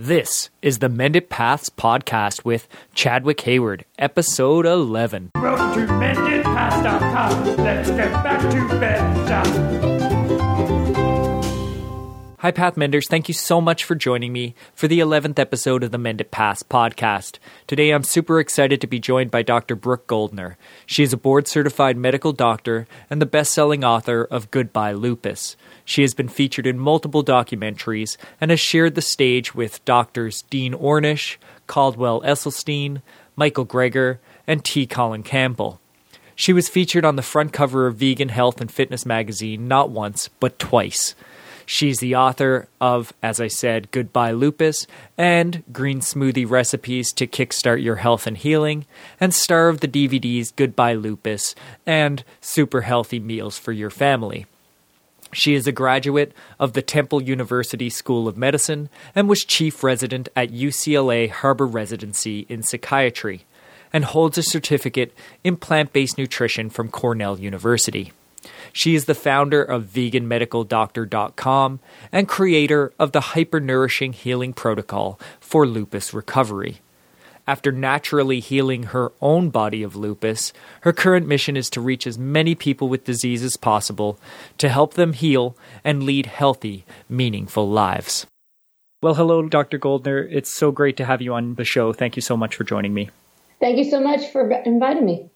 This is the Mended Paths podcast with Chadwick Hayward, episode 11. Welcome to MendedPaths.com. Let's get back to bed. Hi, Path Menders. Thank you so much for joining me for the 11th episode of the Mended Paths podcast. Today, I'm super excited to be joined by Dr. Brooke Goldner. She is a board certified medical doctor and the best selling author of Goodbye Lupus. She has been featured in multiple documentaries and has shared the stage with doctors Dean Ornish, Caldwell Esselstyn, Michael Greger, and T. Colin Campbell. She was featured on the front cover of Vegan Health and Fitness magazine not once, but twice. She's the author of, as I said, Goodbye Lupus and Green Smoothie Recipes to Kickstart Your Health and Healing, and star of the DVDs Goodbye Lupus and Super Healthy Meals for Your Family. She is a graduate of the Temple University School of Medicine and was chief resident at UCLA Harbor Residency in Psychiatry, and holds a certificate in plant based nutrition from Cornell University. She is the founder of veganmedicaldoctor.com and creator of the hypernourishing healing protocol for lupus recovery. After naturally healing her own body of lupus, her current mission is to reach as many people with disease as possible to help them heal and lead healthy, meaningful lives. Well, hello, Dr. Goldner. It's so great to have you on the show. Thank you so much for joining me. Thank you so much for inviting me.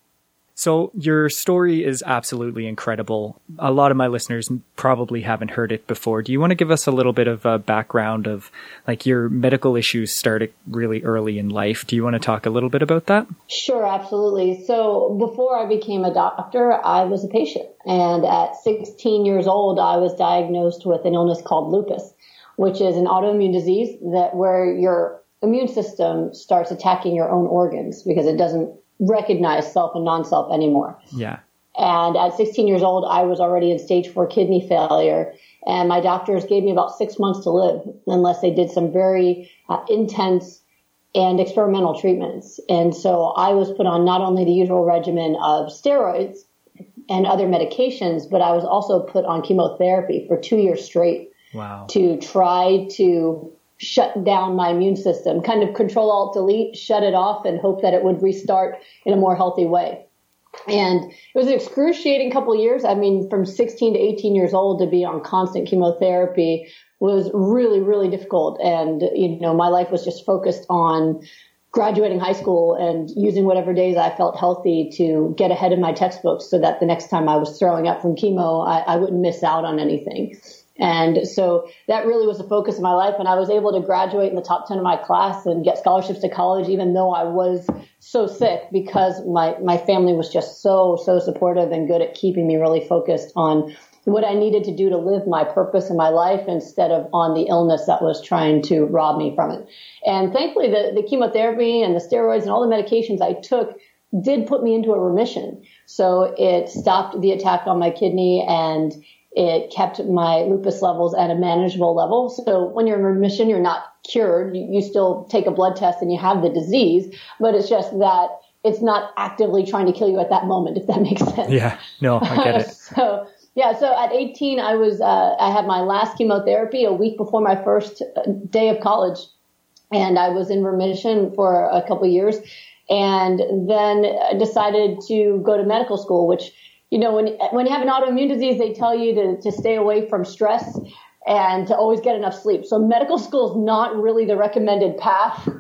So, your story is absolutely incredible. A lot of my listeners probably haven't heard it before. Do you want to give us a little bit of a background of like your medical issues started really early in life? Do you want to talk a little bit about that? Sure, absolutely. So, before I became a doctor, I was a patient. And at 16 years old, I was diagnosed with an illness called lupus, which is an autoimmune disease that where your immune system starts attacking your own organs because it doesn't recognize self and non-self anymore. Yeah. And at 16 years old, I was already in stage four kidney failure. And my doctors gave me about six months to live unless they did some very uh, intense and experimental treatments. And so I was put on not only the usual regimen of steroids and other medications, but I was also put on chemotherapy for two years straight. Wow. To try to shut down my immune system, kind of control alt delete, shut it off and hope that it would restart in a more healthy way. And it was an excruciating couple years. I mean, from 16 to 18 years old to be on constant chemotherapy was really, really difficult. And, you know, my life was just focused on graduating high school and using whatever days I felt healthy to get ahead in my textbooks so that the next time I was throwing up from chemo, I, I wouldn't miss out on anything. And so that really was the focus of my life. And I was able to graduate in the top 10 of my class and get scholarships to college, even though I was so sick because my, my family was just so, so supportive and good at keeping me really focused on what I needed to do to live my purpose in my life instead of on the illness that was trying to rob me from it. And thankfully the, the chemotherapy and the steroids and all the medications I took did put me into a remission. So it stopped the attack on my kidney and it kept my lupus levels at a manageable level. So when you're in remission, you're not cured. You, you still take a blood test and you have the disease, but it's just that it's not actively trying to kill you at that moment, if that makes sense. Yeah, no, I get it. so yeah, so at 18, I was uh, I had my last chemotherapy a week before my first uh, day of college, and I was in remission for a couple years, and then decided to go to medical school, which you know, when, when you have an autoimmune disease, they tell you to, to stay away from stress and to always get enough sleep. So medical school is not really the recommended path.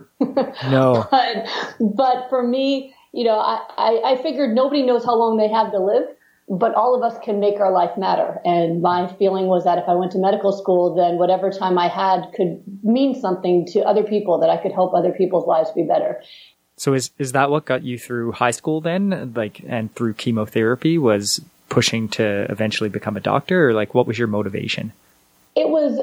No. but, but for me, you know, I, I, I figured nobody knows how long they have to live, but all of us can make our life matter. And my feeling was that if I went to medical school, then whatever time I had could mean something to other people, that I could help other people's lives be better. So is is that what got you through high school then, like, and through chemotherapy was pushing to eventually become a doctor, or like, what was your motivation? It was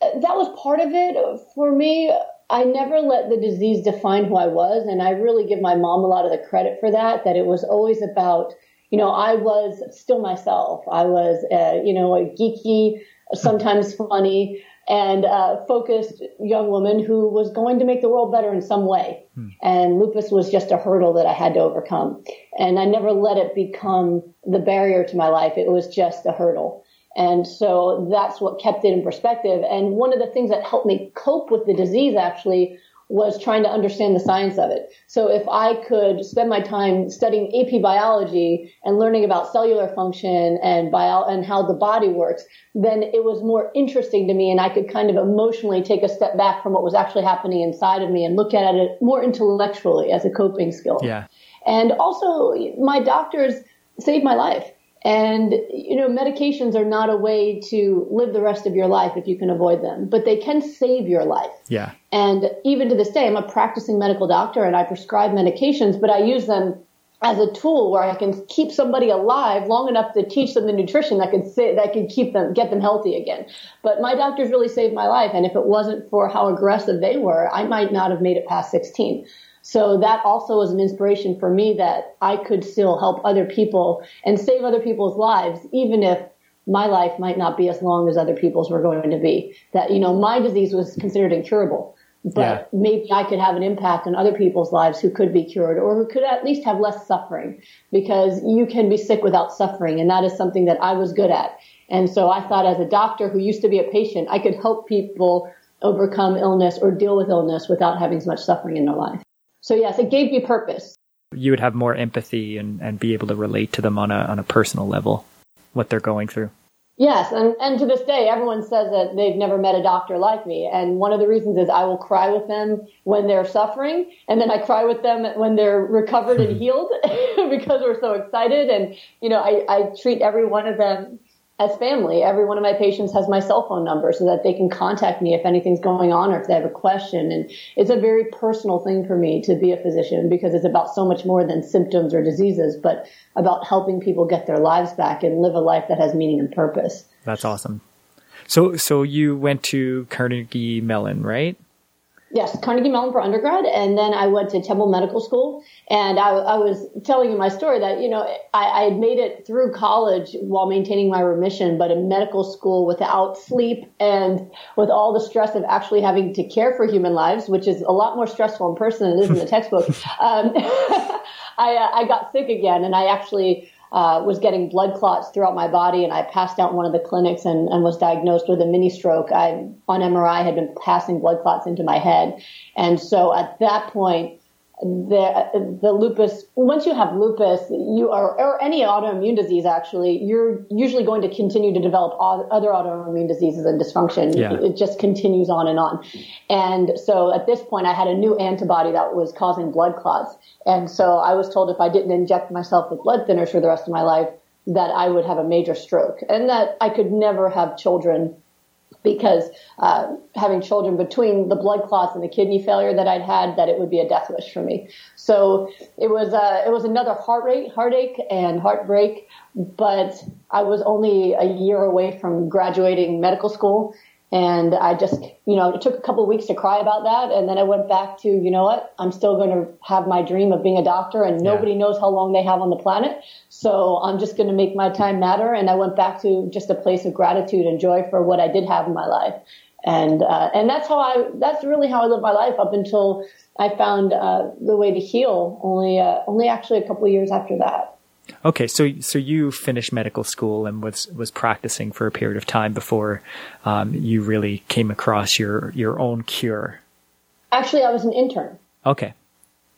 that was part of it for me. I never let the disease define who I was, and I really give my mom a lot of the credit for that. That it was always about, you know, I was still myself. I was, uh, you know, a geeky, sometimes funny, and a focused young woman who was going to make the world better in some way. Hmm. And lupus was just a hurdle that I had to overcome. And I never let it become the barrier to my life. It was just a hurdle. And so that's what kept it in perspective. And one of the things that helped me cope with the disease actually was trying to understand the science of it. So if I could spend my time studying AP biology and learning about cellular function and bio and how the body works, then it was more interesting to me and I could kind of emotionally take a step back from what was actually happening inside of me and look at it more intellectually as a coping skill. Yeah. And also my doctors saved my life. And, you know, medications are not a way to live the rest of your life if you can avoid them, but they can save your life. Yeah. And even to this day, I'm a practicing medical doctor and I prescribe medications, but I use them as a tool where I can keep somebody alive long enough to teach them the nutrition that could say, that could keep them, get them healthy again. But my doctors really saved my life. And if it wasn't for how aggressive they were, I might not have made it past 16. So that also was an inspiration for me that I could still help other people and save other people's lives, even if my life might not be as long as other people's were going to be. That, you know, my disease was considered incurable, but Yeah. maybe I could have an impact on other people's lives who could be cured or who could at least have less suffering because you can be sick without suffering. And that is something that I was good at. And so I thought as a doctor who used to be a patient, I could help people overcome illness or deal with illness without having as much suffering in their life. So yes, it gave me purpose. You would have more empathy and, and be able to relate to them on a on a personal level, what they're going through. Yes, and, and to this day, everyone says that they've never met a doctor like me. And one of the reasons is I will cry with them when they're suffering, and then I cry with them when they're recovered and healed because we're so excited. And, you know, I, I treat every one of them as family. Every one of my patients has my cell phone number so that they can contact me if anything's going on or if they have a question. And it's a very personal thing for me to be a physician because it's about so much more than symptoms or diseases, but about helping people get their lives back and live a life that has meaning and purpose. That's awesome. So so you went to Carnegie Mellon, right? Yes, Carnegie Mellon for undergrad, and then I went to Temple Medical School. And I, I was telling you my story that you know I, I had made it through college while maintaining my remission, but in medical school without sleep and with all the stress of actually having to care for human lives, which is a lot more stressful in person than it is in the textbook. Um, I, uh, I got sick again, and I actually uh, was getting blood clots throughout my body, and I passed out one of the clinics and, and was diagnosed with a mini stroke. I, on MRI, had been passing blood clots into my head, and so at that point, the the lupus. Once you have lupus, you are or any autoimmune disease actually, you're usually going to continue to develop other autoimmune diseases and dysfunction. Yeah. It just continues on and on. And so at this point, I had a new antibody that was causing blood clots, and so I was told if I didn't inject myself with blood thinners for the rest of my life, that I would have a major stroke, and that I could never have children because uh, having children between the blood clots and the kidney failure that I'd had, that it would be a death wish for me. So it was uh, it was another heartache, heartache and heartbreak. But I was only a year away from graduating medical school, and I just you know it took a couple of weeks to cry about that, and then I went back to you know what I'm still going to have my dream of being a doctor, and nobody knows how long they have on the planet. So I'm just going to make my time matter. And I went back to just a place of gratitude and joy for what I did have in my life. And, uh, and that's how I, that's really how I lived my life up until I found, uh, the way to heal only, uh, only actually a couple of years after that. Okay, so so you finished medical school and was was practicing for a period of time before um, you really came across your your own cure. Actually, I was an intern. Okay,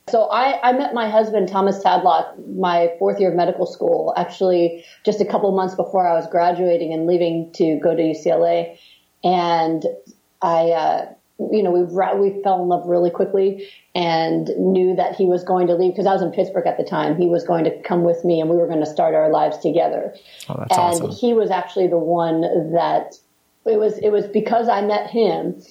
So I, I met my husband, Thomas Tadlock, my fourth year of medical school, actually just a couple months before I was graduating and leaving to go to UCLA. And I, uh, you know, we, we fell in love really quickly and knew that he was going to leave because I was in Pittsburgh at the time. He was going to come with me and we were going to start our lives together. oh that's and awesome. he was actually the one that it was, it was because I met him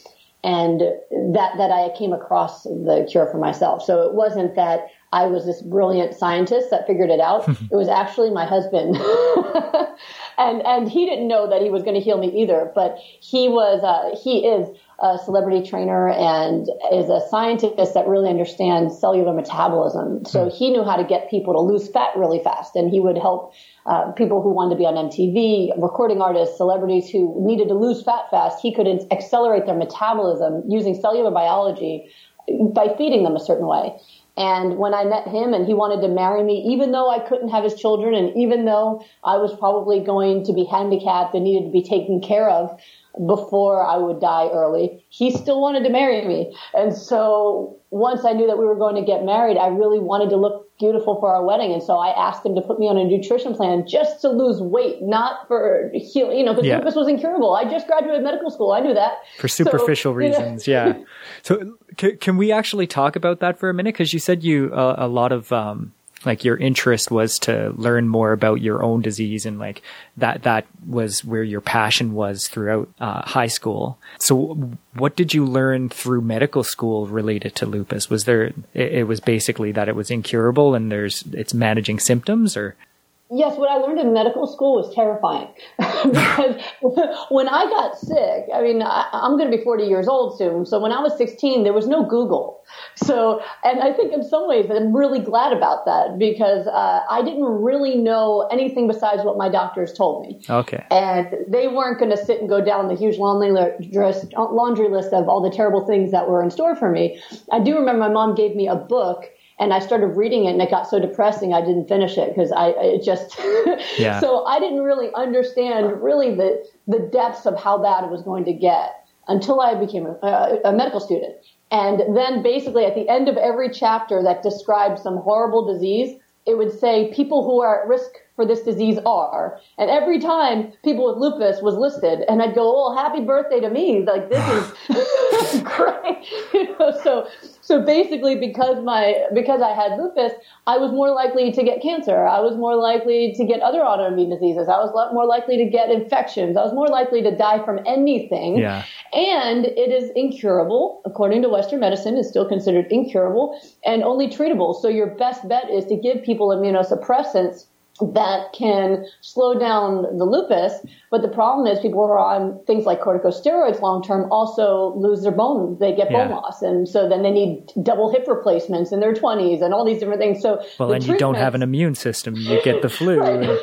and that that I came across the cure for myself. So it wasn't that I was this brilliant scientist that figured it out. it was actually my husband, and and he didn't know that he was going to heal me either. But he was uh, he is a celebrity trainer and is a scientist that really understands cellular metabolism. So he knew how to get people to lose fat really fast, and he would help uh, people who wanted to be on MTV, recording artists, celebrities who needed to lose fat fast. He could accelerate their metabolism using cellular biology by feeding them a certain way. And when I met him and he wanted to marry me, even though I couldn't have his children and even though I was probably going to be handicapped and needed to be taken care of, before I would die early, he still wanted to marry me. And so once I knew that we were going to get married, I really wanted to look beautiful for our wedding. And so I asked him to put me on a nutrition plan just to lose weight, not for heal, you know, because Yeah. lupus was incurable. I just graduated medical school. I knew that. for superficial So, you know, reasons. Yeah. So can, can we actually talk about that for a minute? Because you said you uh, a lot of um, like your interest was to learn more about your own disease, and like that that was where your passion was throughout uh, high school. So what did you learn through medical school related to lupus? Was there it, it was basically that it was incurable and there's it's managing symptoms or Yes, what I learned in medical school was terrifying because when I got sick, I mean, I, I'm going to be 40 years old soon. So when I was 16, there was no Google. So, and I think in some ways I'm really glad about that because uh, I didn't really know anything besides what my doctors told me. okay. And they weren't going to sit and go down the huge laundry list, laundry list of all the terrible things that were in store for me. I do remember my mom gave me a book and I started reading it and it got so depressing I didn't finish it because I it just Yeah. so I didn't really understand really the the depths of how bad it was going to get until I became a, a medical student. And then basically at the end of every chapter that described some horrible disease, it would say people who are at risk for this disease are. And every time people with lupus was listed, and I'd go, "Oh, happy birthday to me!" Like this is great, you know. So, so basically, because my because I had lupus, I was more likely to get cancer. I was more likely to get other autoimmune diseases. I was more likely to get infections. I was more likely to die from anything. Yeah. And it is incurable, according to Western medicine, is still considered incurable and only treatable. So your best bet is to give people immunosuppressants that can slow down the lupus. But the problem is people who are on things like corticosteroids long term also lose their bone. They get bone Yeah. loss. And so then they need double hip replacements in their 20s and all these different things. So Well, and you don't have an immune system. You get the flu. and-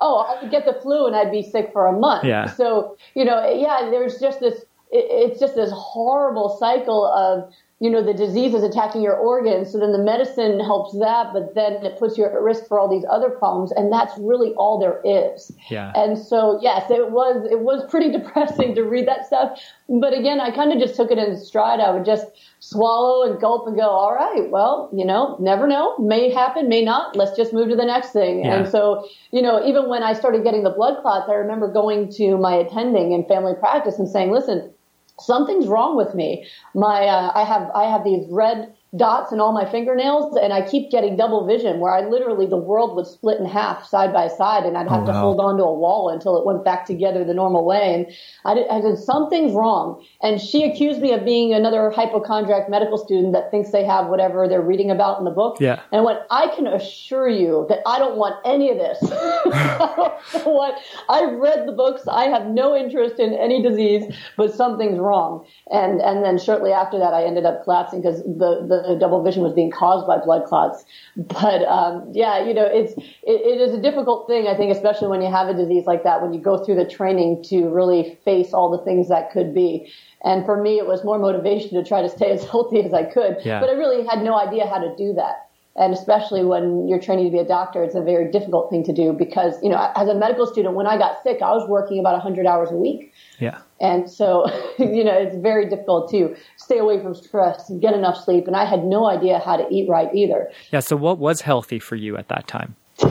oh, I could get the flu and I'd be sick for a month. Yeah. So, you know, yeah, there's just this, it's just this horrible cycle of, you know, the disease is attacking your organs. So then the medicine helps that, but then it puts you at risk for all these other problems. And that's really all there is. Yeah. And so, yes, it was, it was pretty depressing to read that stuff. But again, I kind of just took it in stride. I would just swallow and gulp and go, all right, well, you know, never know. May happen, may not. Let's just move to the next thing. Yeah. And so, you know, even when I started getting the blood clots, I remember going to my attending in family practice and saying, listen, something's wrong with me. My, uh, I have, I have these red dots in all my fingernails and I keep getting double vision where I literally, the world would split in half side by side and I'd have Oh, to wow. hold onto a wall until it went back together the normal way. And I, did, I said, something's wrong. And she accused me of being another hypochondriac medical student that thinks they have whatever they're reading about in the book. Yeah. And when I can assure you that I don't want any of this. I don't want, I've read the books. I have no interest in any disease, but something's wrong. And, and then shortly after that, I ended up collapsing because the, the double vision was being caused by blood clots. But, um, yeah, you know, it's, it, it is a difficult thing, I think, especially when you have a disease like that, when you go through the training to really face all the things that could be. And for me, it was more motivation to try to stay as healthy as I could. Yeah. But I really had no idea how to do that. And especially when you're training to be a doctor, it's a very difficult thing to do because, you know, as a medical student, when I got sick, I was working about 100 hours a week. yeah. And so, you know, it's very difficult to stay away from stress and get enough sleep. And I had no idea how to eat right either. Yeah. So what was healthy for you at that time?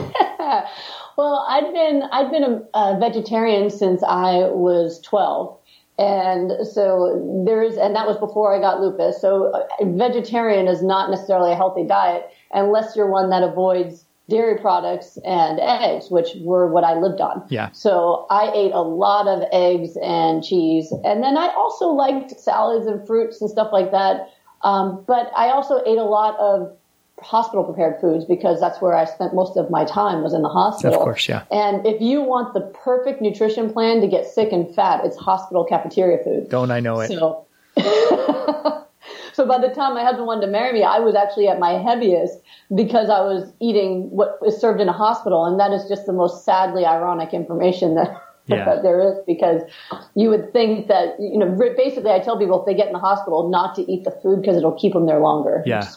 Well, I'd been I'd been a, a vegetarian since I was 12. And so there is, and that was before I got lupus. So uh, vegetarian is not necessarily a healthy diet unless you're one that avoids dairy products and eggs, which were what I lived on. Yeah. So I ate a lot of eggs and cheese. And then I also liked salads and fruits and stuff like that. Um, but I also ate a lot of hospital prepared foods because that's where I spent most of my time was in the hospital. Of course, yeah. And if you want the perfect nutrition plan to get sick and fat, it's hospital cafeteria food. Don't I know it? So, so by the time my husband wanted to marry me, I was actually at my heaviest because I was eating what is served in a hospital, and that is just the most sadly ironic information that. Yeah. that there is because you would think that you know basically I tell people if they get in the hospital not to eat the food because it'll keep them there longer. Yeah.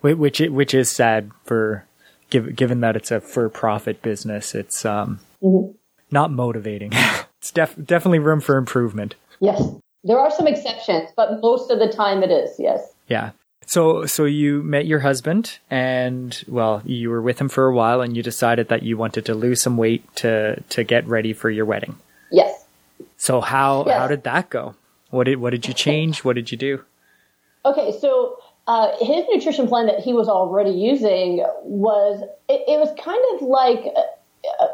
which which is sad for given that it's a for profit business. It's um, mm-hmm. not motivating. it's def- definitely room for improvement. Yes, there are some exceptions, but most of the time it is. Yes. Yeah. So so you met your husband and well, you were with him for a while and you decided that you wanted to lose some weight to to get ready for your wedding. Yes. So how yes. how did that go? What did what did you change? What did you do? Okay, so uh, his nutrition plan that he was already using was it, it was kind of like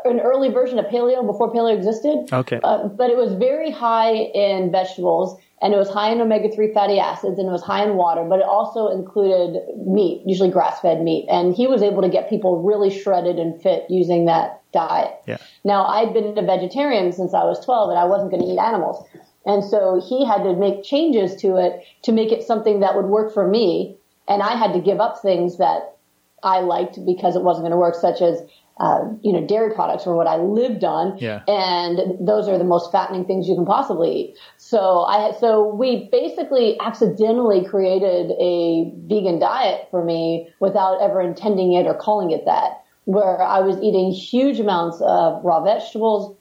an early version of paleo before paleo existed. Okay. Uh, but it was very high in vegetables and it was high in omega 3 fatty acids and it was high in water, but it also included meat, usually grass fed meat. And he was able to get people really shredded and fit using that diet. Yeah. Now, I'd been a vegetarian since I was 12 and I wasn't going to eat animals. And so he had to make changes to it to make it something that would work for me. And I had to give up things that I liked because it wasn't going to work, such as uh, you know, dairy products were what I lived on. Yeah. And those are the most fattening things you can possibly eat. So I, so we basically accidentally created a vegan diet for me without ever intending it or calling it that, where I was eating huge amounts of raw vegetables,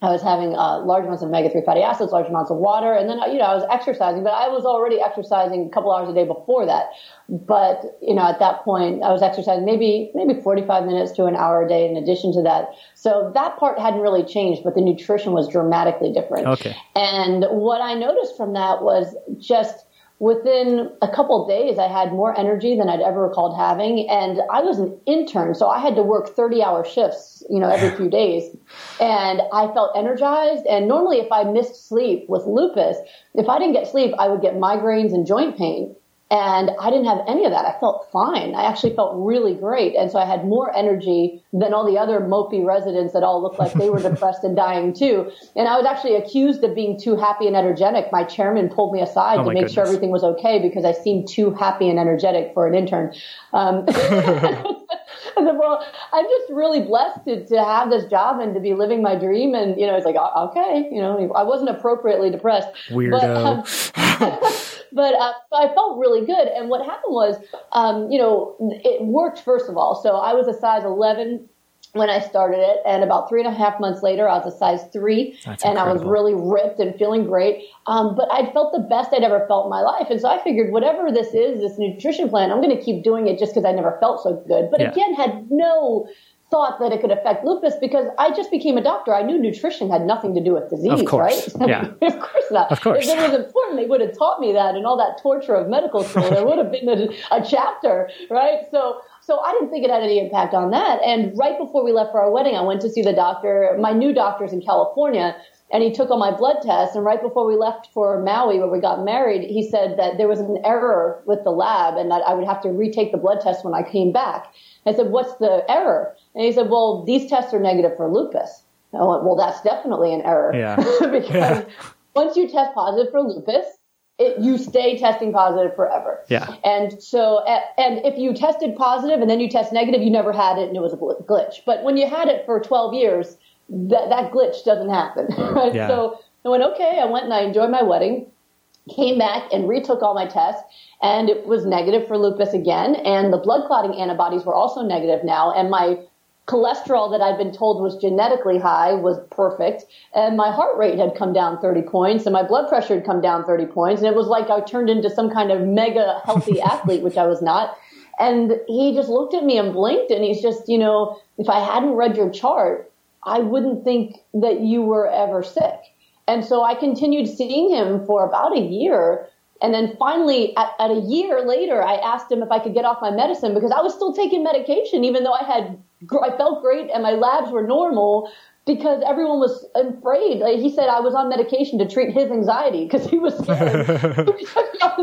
I was having uh, large amounts of omega-3 fatty acids, large amounts of water, and then you know I was exercising, but I was already exercising a couple hours a day before that. But you know at that point I was exercising maybe maybe 45 minutes to an hour a day in addition to that. So that part hadn't really changed, but the nutrition was dramatically different. Okay. And what I noticed from that was just within a couple days, I had more energy than I'd ever recalled having. And I was an intern, so I had to work 30 hour shifts, you know, every few days. And I felt energized. And normally if I missed sleep with lupus, if I didn't get sleep, I would get migraines and joint pain. And I didn't have any of that. I felt fine. I actually felt really great. And so I had more energy than all the other mopey residents that all looked like they were depressed and dying too. And I was actually accused of being too happy and energetic. My chairman pulled me aside oh to make goodness. sure everything was okay because I seemed too happy and energetic for an intern. Um, I said, well, I'm just really blessed to, to have this job and to be living my dream. And, you know, it's like, okay, you know, I wasn't appropriately depressed. Weirdo. But, um, but uh, I felt really good. And what happened was, um, you know, it worked first of all. So I was a size 11 when I started it, and about three and a half months later, I was a size three, That's and incredible. I was really ripped and feeling great. Um, but I'd felt the best I'd ever felt in my life, and so I figured whatever this is, this nutrition plan, I'm going to keep doing it just because I never felt so good. But Yeah. again, had no thought that it could affect lupus because I just became a doctor. I knew nutrition had nothing to do with disease, Of course. right? Yeah. of course not. Of course. If it was important, they would have taught me that and all that torture of medical school. there would have been a, a chapter, right? So, so I didn't think it had any impact on that. And right before we left for our wedding, I went to see the doctor. My new doctor's in California. And he took all my blood tests, and right before we left for Maui, where we got married, he said that there was an error with the lab, and that I would have to retake the blood test when I came back. I said, "What's the error?" And he said, "Well, these tests are negative for lupus." I went, "Well, that's definitely an error, Yeah. because Yeah. once you test positive for lupus, it, you stay testing positive forever. Yeah. And so, and if you tested positive and then you test negative, you never had it and it was a glitch. But when you had it for 12 years, that, that glitch doesn't happen. Right? Yeah. So I went, okay, I went and I enjoyed my wedding, came back and retook all my tests and it was negative for lupus again. And the blood clotting antibodies were also negative now. And my cholesterol that I'd been told was genetically high was perfect. And my heart rate had come down 30 points and my blood pressure had come down 30 points. And it was like I turned into some kind of mega healthy athlete, which I was not. And he just looked at me and blinked and he's just, you know, if I hadn't read your chart, I wouldn't think that you were ever sick. And so I continued seeing him for about a year. And then finally, at, at a year later, I asked him if I could get off my medicine because I was still taking medication, even though I had, I felt great and my labs were normal because everyone was afraid. Like, he said I was on medication to treat his anxiety because he was scared.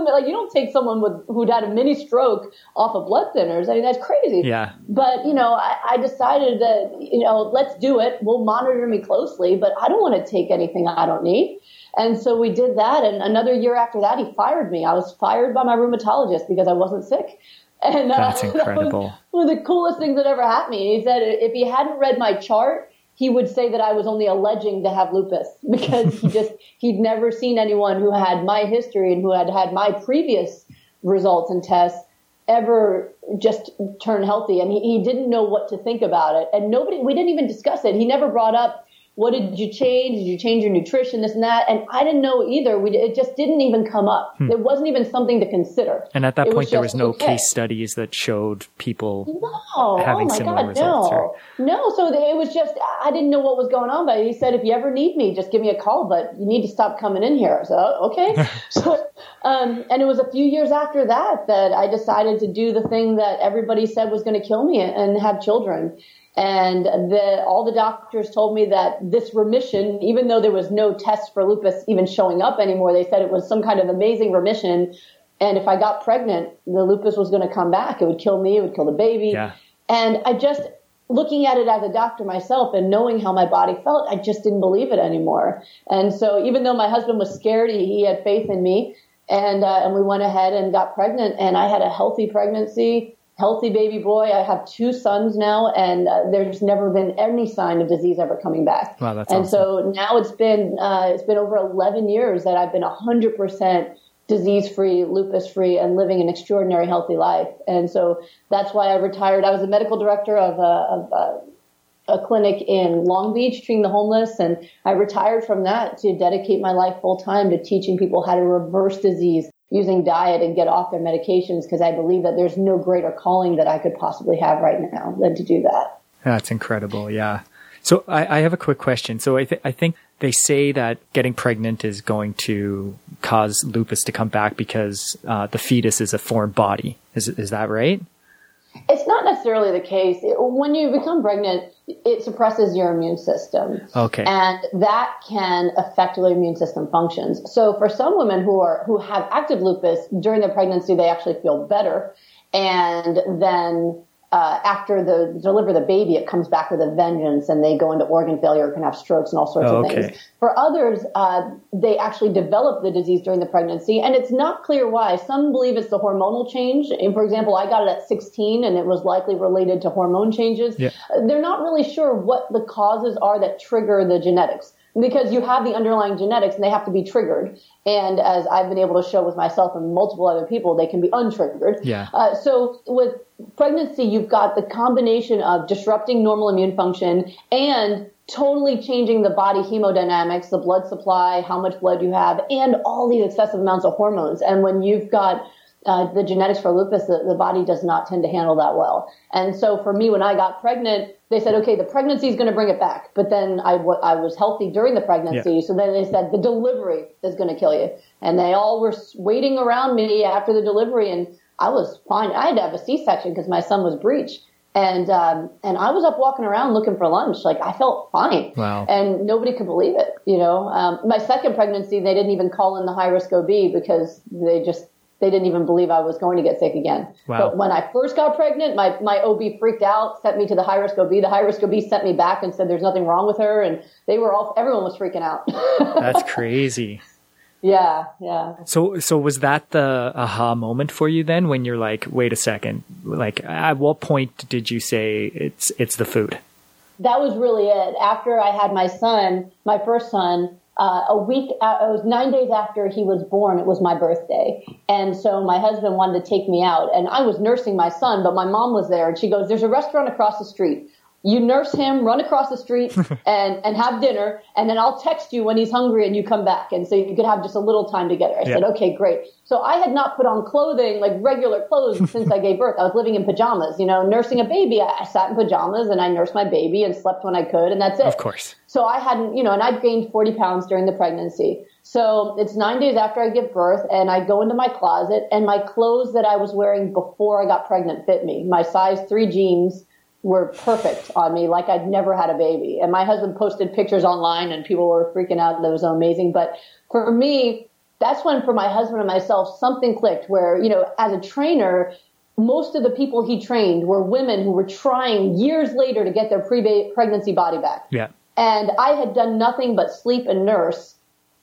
like you don't take someone with who'd had a mini stroke off of blood thinners. I mean that's crazy. Yeah. But you know, I, I decided that you know let's do it. We'll monitor me closely, but I don't want to take anything I don't need. And so we did that. And another year after that, he fired me. I was fired by my rheumatologist because I wasn't sick. And uh, That's that was incredible. One of the coolest things that ever happened. He said if he hadn't read my chart, he would say that I was only alleging to have lupus because he just he'd never seen anyone who had my history and who had had my previous results and tests ever just turn healthy and he, he didn't know what to think about it and nobody we didn't even discuss it he never brought up what did you change? Did you change your nutrition, this and that? And I didn't know either. We, it just didn't even come up. Hmm. It wasn't even something to consider. And at that it point, was there was no okay. case studies that showed people no. having oh similar God, results. No. Or... no, so it was just, I didn't know what was going on. But he said, if you ever need me, just give me a call, but you need to stop coming in here. So, okay. so, um, and it was a few years after that that I decided to do the thing that everybody said was going to kill me and have children. And the, all the doctors told me that this remission, even though there was no test for lupus even showing up anymore, they said it was some kind of amazing remission. And if I got pregnant, the lupus was going to come back. It would kill me. It would kill the baby. Yeah. And I just, looking at it as a doctor myself and knowing how my body felt, I just didn't believe it anymore. And so even though my husband was scared, he, he had faith in me. And, uh, and we went ahead and got pregnant and I had a healthy pregnancy healthy baby boy. I have two sons now, and uh, there's never been any sign of disease ever coming back. Wow, that's and awesome. so now it's been uh, it's been over 11 years that I've been 100 percent disease free, lupus free, and living an extraordinary healthy life. And so that's why I retired. I was a medical director of a, of a, a clinic in Long Beach treating the homeless, and I retired from that to dedicate my life full time to teaching people how to reverse disease using diet and get off their medications because I believe that there's no greater calling that I could possibly have right now than to do that. That's incredible. Yeah. So I, I have a quick question. So I, th- I think they say that getting pregnant is going to cause lupus to come back because uh, the fetus is a foreign body. Is is that right? It's not necessarily the case. When you become pregnant, it suppresses your immune system. Okay. And that can affect the immune system functions. So for some women who are, who have active lupus during their pregnancy, they actually feel better. And then uh, after the deliver the baby, it comes back with a vengeance, and they go into organ failure, can have strokes and all sorts oh, of okay. things. For others, uh, they actually develop the disease during the pregnancy, and it's not clear why. Some believe it's the hormonal change. And for example, I got it at 16, and it was likely related to hormone changes. Yeah. They're not really sure what the causes are that trigger the genetics because you have the underlying genetics and they have to be triggered. And as I've been able to show with myself and multiple other people, they can be untriggered. Yeah. Uh, so with pregnancy, you've got the combination of disrupting normal immune function and totally changing the body hemodynamics, the blood supply, how much blood you have, and all these excessive amounts of hormones. And when you've got uh, the genetics for lupus, the, the, body does not tend to handle that well. And so for me, when I got pregnant, they said, okay, the pregnancy is going to bring it back. But then I, w- I was healthy during the pregnancy. Yeah. So then they said, the delivery is going to kill you. And they all were waiting around me after the delivery. And I was fine. I had to have a C-section because my son was breech. And, um, and I was up walking around looking for lunch. Like I felt fine. Wow. And nobody could believe it. You know, um, my second pregnancy, they didn't even call in the high risk OB because they just, they didn't even believe I was going to get sick again. Wow. But when I first got pregnant, my, my OB freaked out, sent me to the high risk OB. The high risk OB sent me back and said there's nothing wrong with her. And they were all, everyone was freaking out. That's crazy. Yeah, yeah. So, so was that the aha moment for you then when you're like, wait a second, like at what point did you say it's, it's the food? That was really it. After I had my son, my first son, uh, a week, uh, it was nine days after he was born, it was my birthday. And so my husband wanted to take me out and I was nursing my son, but my mom was there and she goes, there's a restaurant across the street you nurse him, run across the street and, and have dinner. And then I'll text you when he's hungry and you come back. And so you could have just a little time together. I yeah. said, okay, great. So I had not put on clothing, like regular clothes since I gave birth. I was living in pajamas, you know, nursing a baby. I, I sat in pajamas and I nursed my baby and slept when I could. And that's it. Of course. So I hadn't, you know, and I'd gained 40 pounds during the pregnancy. So it's nine days after I give birth and I go into my closet and my clothes that I was wearing before I got pregnant fit me. My size three jeans, were perfect on me, like I'd never had a baby. And my husband posted pictures online and people were freaking out that it was amazing. But for me, that's when for my husband and myself, something clicked where, you know, as a trainer, most of the people he trained were women who were trying years later to get their pre-pregnancy body back. Yeah. And I had done nothing but sleep and nurse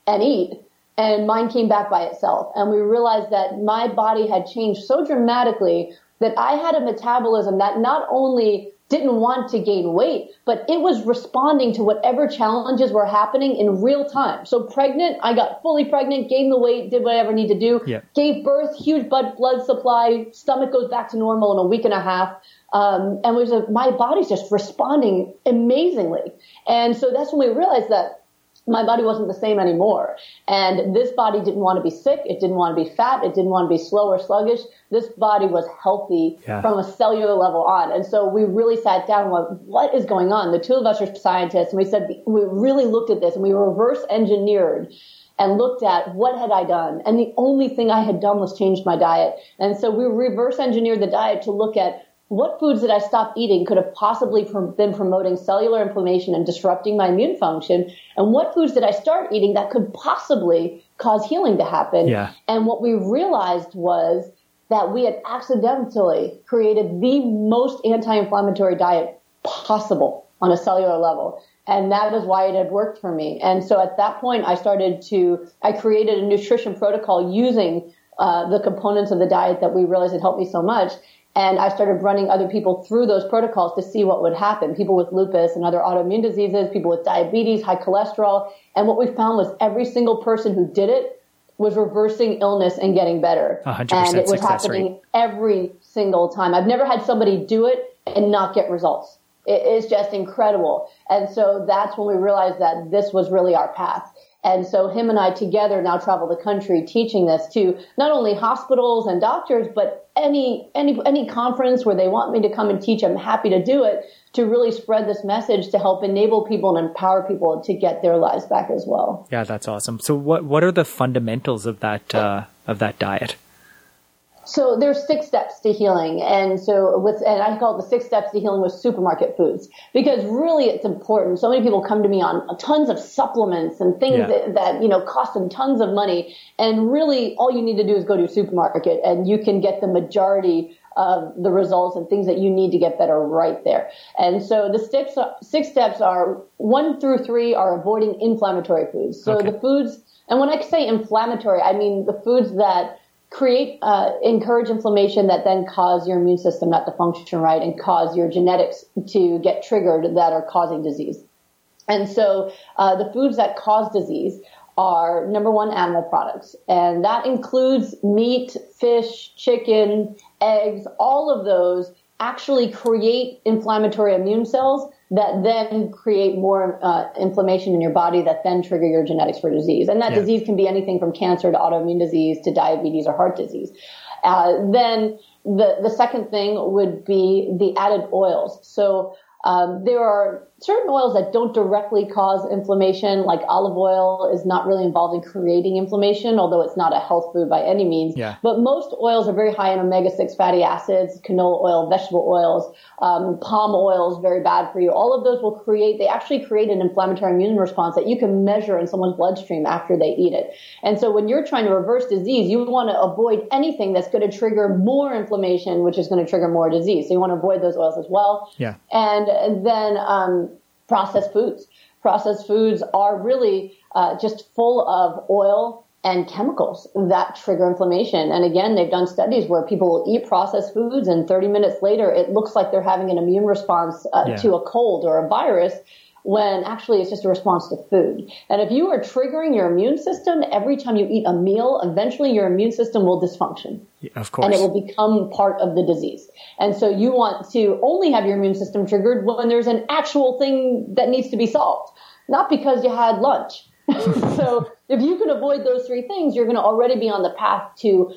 and eat and mine came back by itself. And we realized that my body had changed so dramatically that I had a metabolism that not only didn't want to gain weight, but it was responding to whatever challenges were happening in real time. So pregnant, I got fully pregnant, gained the weight, did whatever I need to do, yeah. gave birth, huge blood blood supply, stomach goes back to normal in a week and a half. Um, and was a, my body's just responding amazingly. And so that's when we realized that my body wasn't the same anymore. And this body didn't want to be sick. It didn't want to be fat. It didn't want to be slow or sluggish. This body was healthy yeah. from a cellular level on. And so we really sat down and went, what is going on? The two of us are scientists and we said, we really looked at this and we reverse engineered and looked at what had I done. And the only thing I had done was changed my diet. And so we reverse engineered the diet to look at what foods that I stopped eating could have possibly been promoting cellular inflammation and disrupting my immune function? And what foods did I start eating that could possibly cause healing to happen? Yeah. And what we realized was that we had accidentally created the most anti-inflammatory diet possible on a cellular level. And that is why it had worked for me. And so at that point, I started to, I created a nutrition protocol using uh, the components of the diet that we realized had helped me so much. And I started running other people through those protocols to see what would happen. People with lupus and other autoimmune diseases, people with diabetes, high cholesterol. And what we found was every single person who did it was reversing illness and getting better. 100% and it was happening rate. every single time. I've never had somebody do it and not get results. It is just incredible. And so that's when we realized that this was really our path. And so him and I together now travel the country teaching this to not only hospitals and doctors, but any, any, any conference where they want me to come and teach, I'm happy to do it to really spread this message to help enable people and empower people to get their lives back as well. Yeah, that's awesome. So what, what are the fundamentals of that, uh, of that diet? So there's six steps to healing, and so with and I call it the six steps to healing with supermarket foods because really it's important. So many people come to me on tons of supplements and things Yeah. that, that you know cost them tons of money, and really all you need to do is go to your supermarket and you can get the majority of the results and things that you need to get better right there. And so the steps six steps are one through three are avoiding inflammatory foods. So Okay. the foods, and when I say inflammatory, I mean the foods that create, uh, encourage inflammation that then cause your immune system not to function right and cause your genetics to get triggered that are causing disease. And so uh, the foods that cause disease are number one animal products, and that includes meat, fish, chicken, eggs. All of those actually create inflammatory immune cells that then create more uh, inflammation in your body that then trigger your genetics for disease. And that Yeah. disease can be anything from cancer to autoimmune disease to diabetes or heart disease. Uh, then the the second thing would be the added oils. So um, there are certain oils that don't directly cause inflammation, like olive oil is not really involved in creating inflammation, although it's not a health food by any means. Yeah. But most oils are very high in omega-6 fatty acids, canola oil, vegetable oils, um, palm oil is very bad for you. All of those will create, they actually create an inflammatory immune response that you can measure in someone's bloodstream after they eat it. And so when you're trying to reverse disease, you want to avoid anything that's going to trigger more inflammation, which is going to trigger more disease. So you want to avoid those oils as well. Yeah. And then um, processed foods. Processed foods are really uh, just full of oil and chemicals that trigger inflammation. And again, they've done studies where people will eat processed foods and 30 minutes later, it looks like they're having an immune response uh, Yeah. to a cold or a virus when actually it's just a response to food. And if you are triggering your immune system every time you eat a meal, eventually your immune system will dysfunction Of course. and it will become part of the disease. And so you want to only have your immune system triggered when there's an actual thing that needs to be solved, not because you had lunch. so if you can avoid those three things, you're going to already be on the path to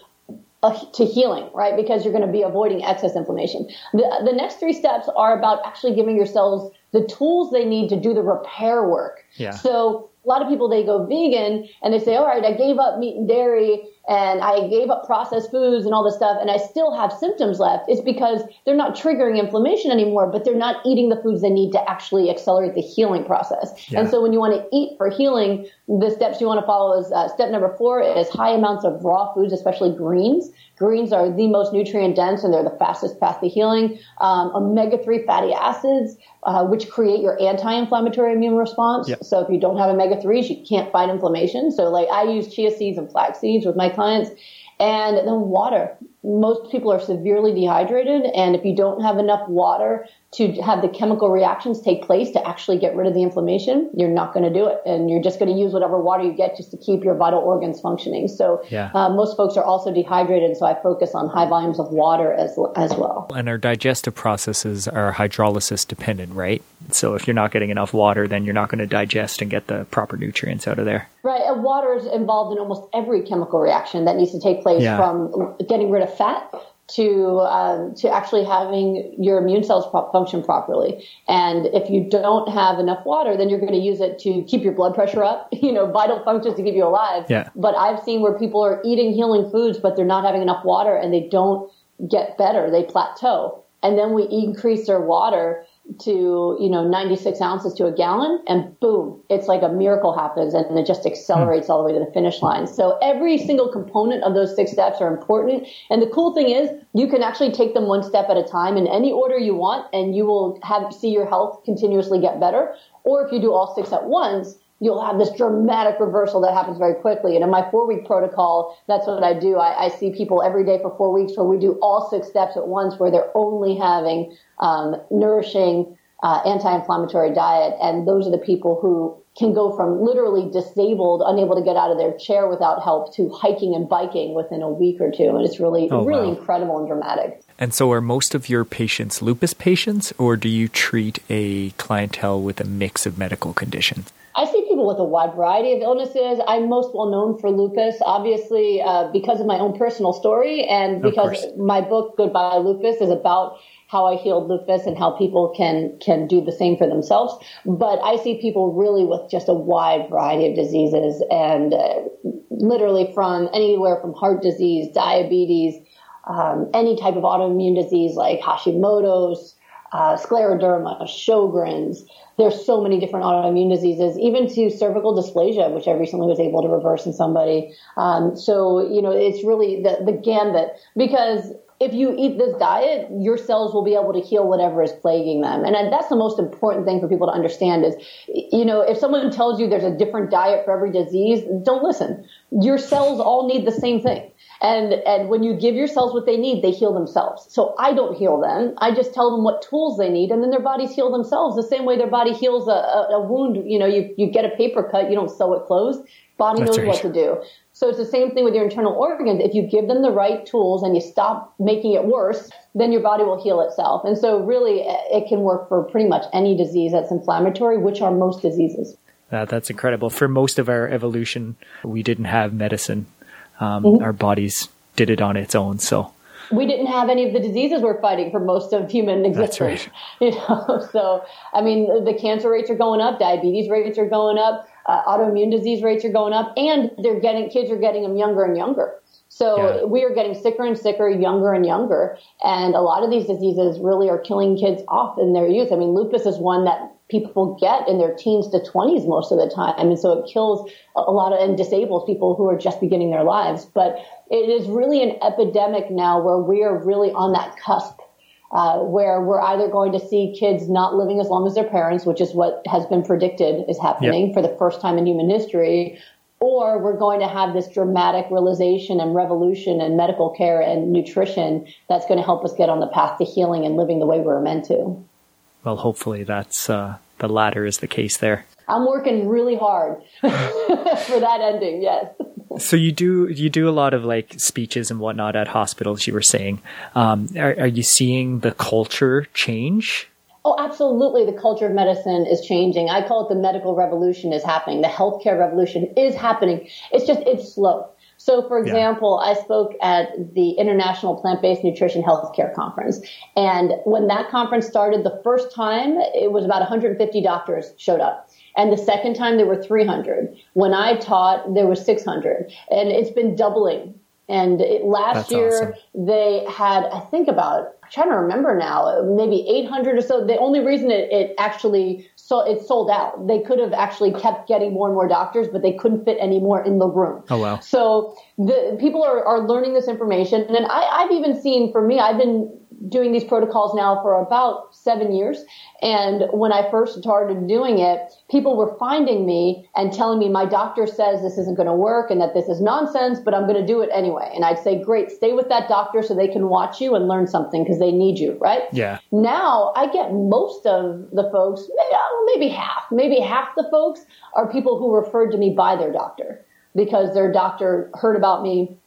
uh, to healing, right? Because you're going to be avoiding excess inflammation. The, the next three steps are about actually giving your cells the tools they need to do the repair work. Yeah. So a lot of people, they go vegan and they say, all right, I gave up meat and dairy and I gave up processed foods and all this stuff and I still have symptoms left. It's because they're not triggering inflammation anymore, but they're not eating the foods they need to actually accelerate the healing process. Yeah. And so when you want to eat for healing, the steps you want to follow is uh, step number four is high amounts of raw foods, especially greens. Greens are the most nutrient dense and they're the fastest path to healing. Um, omega-3 fatty acids, uh, which create your anti-inflammatory immune response. Yep. So if you don't have omega-3s, you can't fight inflammation. So like I use chia seeds and flax seeds with my clients. And then water. Most people are severely dehydrated, and if you don't have enough water to have the chemical reactions take place to actually get rid of the inflammation, you're not going to do it. And you're just going to use whatever water you get just to keep your vital organs functioning. So yeah. uh, most folks are also dehydrated. So I focus on high volumes of water as, as well. And our digestive processes are hydrolysis dependent, right? So if you're not getting enough water, then you're not going to digest and get the proper nutrients out of there. Right. And water is involved in almost every chemical reaction that needs to take place yeah. from getting rid of fat to um, to actually having your immune cells function properly. And if you don't have enough water, then you're going to use it to keep your blood pressure up. You know, vital functions to keep you alive. Yeah. But I've seen where people are eating healing foods, but they're not having enough water, and they don't get better. They plateau, and then we increase their water to you know 96 ounces to a gallon and boom it's like a miracle happens and it just accelerates all the way to the finish line. So every single component of those six steps are important. And the cool thing is you can actually take them one step at a time in any order you want and you will have see your health continuously get better. Or if you do all six at once you'll have this dramatic reversal that happens very quickly. And in my four week protocol, that's what I do. I, I, see people every day for four weeks where we do all six steps at once, where they're only having um, nourishing, uh, anti-inflammatory diet, and those are the people who can go from literally disabled, unable to get out of their chair without help, to hiking and biking within a week or two, and it's really, oh, really wow. incredible and dramatic. And so, are most of your patients lupus patients, or do you treat a clientele with a mix of medical conditions? With a wide variety of illnesses. I'm most well known for lupus, obviously, uh, because of my own personal story and because my book, Goodbye Lupus, is about how I healed lupus and how people can can do the same for themselves. But I see people really with just a wide variety of diseases, and uh, literally from anywhere from heart disease, diabetes, um, any type of autoimmune disease like Hashimoto's, uh, scleroderma, Sjogren's. There's so many different autoimmune diseases, even to cervical dysplasia, which I recently was able to reverse in somebody. Um, so, you know, it's really the, the gambit because if you eat this diet, your cells will be able to heal whatever is plaguing them. And that's the most important thing for people to understand is, you know, if someone tells you there's a different diet for every disease, don't listen. Your cells all need the same thing. And, and when you give your cells what they need, they heal themselves. So I don't heal them. I just tell them what tools they need and then their bodies heal themselves the same way their body heals a, a, a wound. You know, you, you get a paper cut, you don't sew it closed. Body That's knows right. what to do. So it's the same thing with your internal organs. If you give them the right tools and you stop making it worse, then your body will heal itself. And so really it can work for pretty much any disease that's inflammatory, which are most diseases. Uh, that's incredible. For most of our evolution, we didn't have medicine um, mm-hmm. Our bodies did it on its own. So we didn't have any of the diseases we're fighting for most of human existence. Right. You know, so I mean, the cancer rates are going up, diabetes rates are going up, uh, autoimmune disease rates are going up, and they're getting kids are getting them younger and younger. So yeah. we are getting sicker and sicker, younger and younger, and a lot of these diseases really are killing kids off in their youth. I mean, lupus is one that people get in their teens to 20s most of the time. And so it kills a lot of and disables people who are just beginning their lives. But it is really an epidemic now where we are really on that cusp. Uh, where we're either going to see kids not living as long as their parents, which is what has been predicted is happening yep. for the first time in human history, or we're going to have this dramatic realization and revolution in medical care and nutrition that's going to help us get on the path to healing and living the way we're meant to well, hopefully that's uh, the latter is the case there. I'm working really hard for that ending. Yes. So you do you do a lot of like speeches and whatnot at hospitals. You were saying, um, are, are you seeing the culture change? Oh, absolutely. The culture of medicine is changing. I call it the medical revolution is happening. The healthcare revolution is happening. It's just, it's slow. So, for example, yeah. I spoke at the International Plant-Based Nutrition Healthcare Conference. And when that conference started the first time, it was about 150 doctors showed up. And the second time there were 300. When I taught, there was 600. And it's been doubling. And it, last That's year awesome. they had, I think about, I'm trying to remember now, maybe 800 or so. The only reason it, it actually so it sold out. They could have actually kept getting more and more doctors, but they couldn't fit any more in the room. Oh wow! So the people are, are learning this information, and I, I've even seen for me, I've been doing these protocols now for about seven years. And when I first started doing it, people were finding me and telling me my doctor says this isn't going to work and that this is nonsense, but I'm going to do it anyway. And I'd say, great, stay with that doctor so they can watch you and learn something because they need you, right? Yeah. Now I get most of the folks, oh, maybe half, maybe half the folks are people who referred to me by their doctor because their doctor heard about me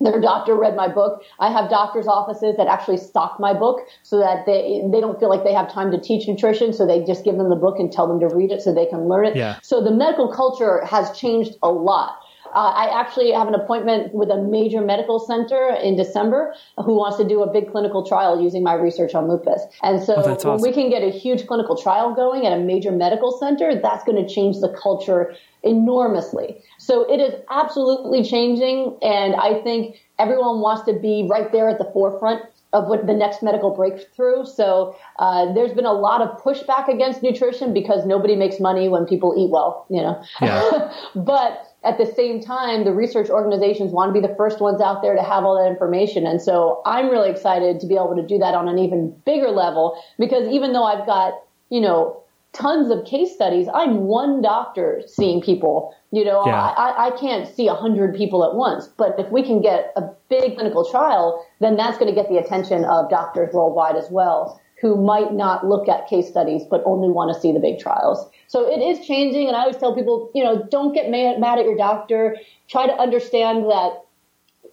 their doctor read my book. I have doctors' offices that actually stock my book so that they they don't feel like they have time to teach nutrition, so they just give them the book and tell them to read it so they can learn it. Yeah. So the medical culture has changed a lot. Uh, I actually have an appointment with a major medical center in December who wants to do a big clinical trial using my research on lupus. And so Oh, awesome. we can get a huge clinical trial going at a major medical center, that's going to change the culture enormously. So it is absolutely changing. And I think everyone wants to be right there at the forefront of what the next medical breakthrough. So uh, there's been a lot of pushback against nutrition because nobody makes money when people eat well, you know. Yeah. but at the same time, the research organizations want to be the first ones out there to have all that information. And so I'm really excited to be able to do that on an even bigger level because even though I've got, you know, tons of case studies, I'm one doctor seeing people. You know, Yeah. I, I can't see a hundred people at once, but if we can get a big clinical trial, then that's going to get the attention of doctors worldwide as well, who might not look at case studies, but only want to see the big trials. So it is changing. And I always tell people, you know, don't get mad, mad at your doctor. Try to understand that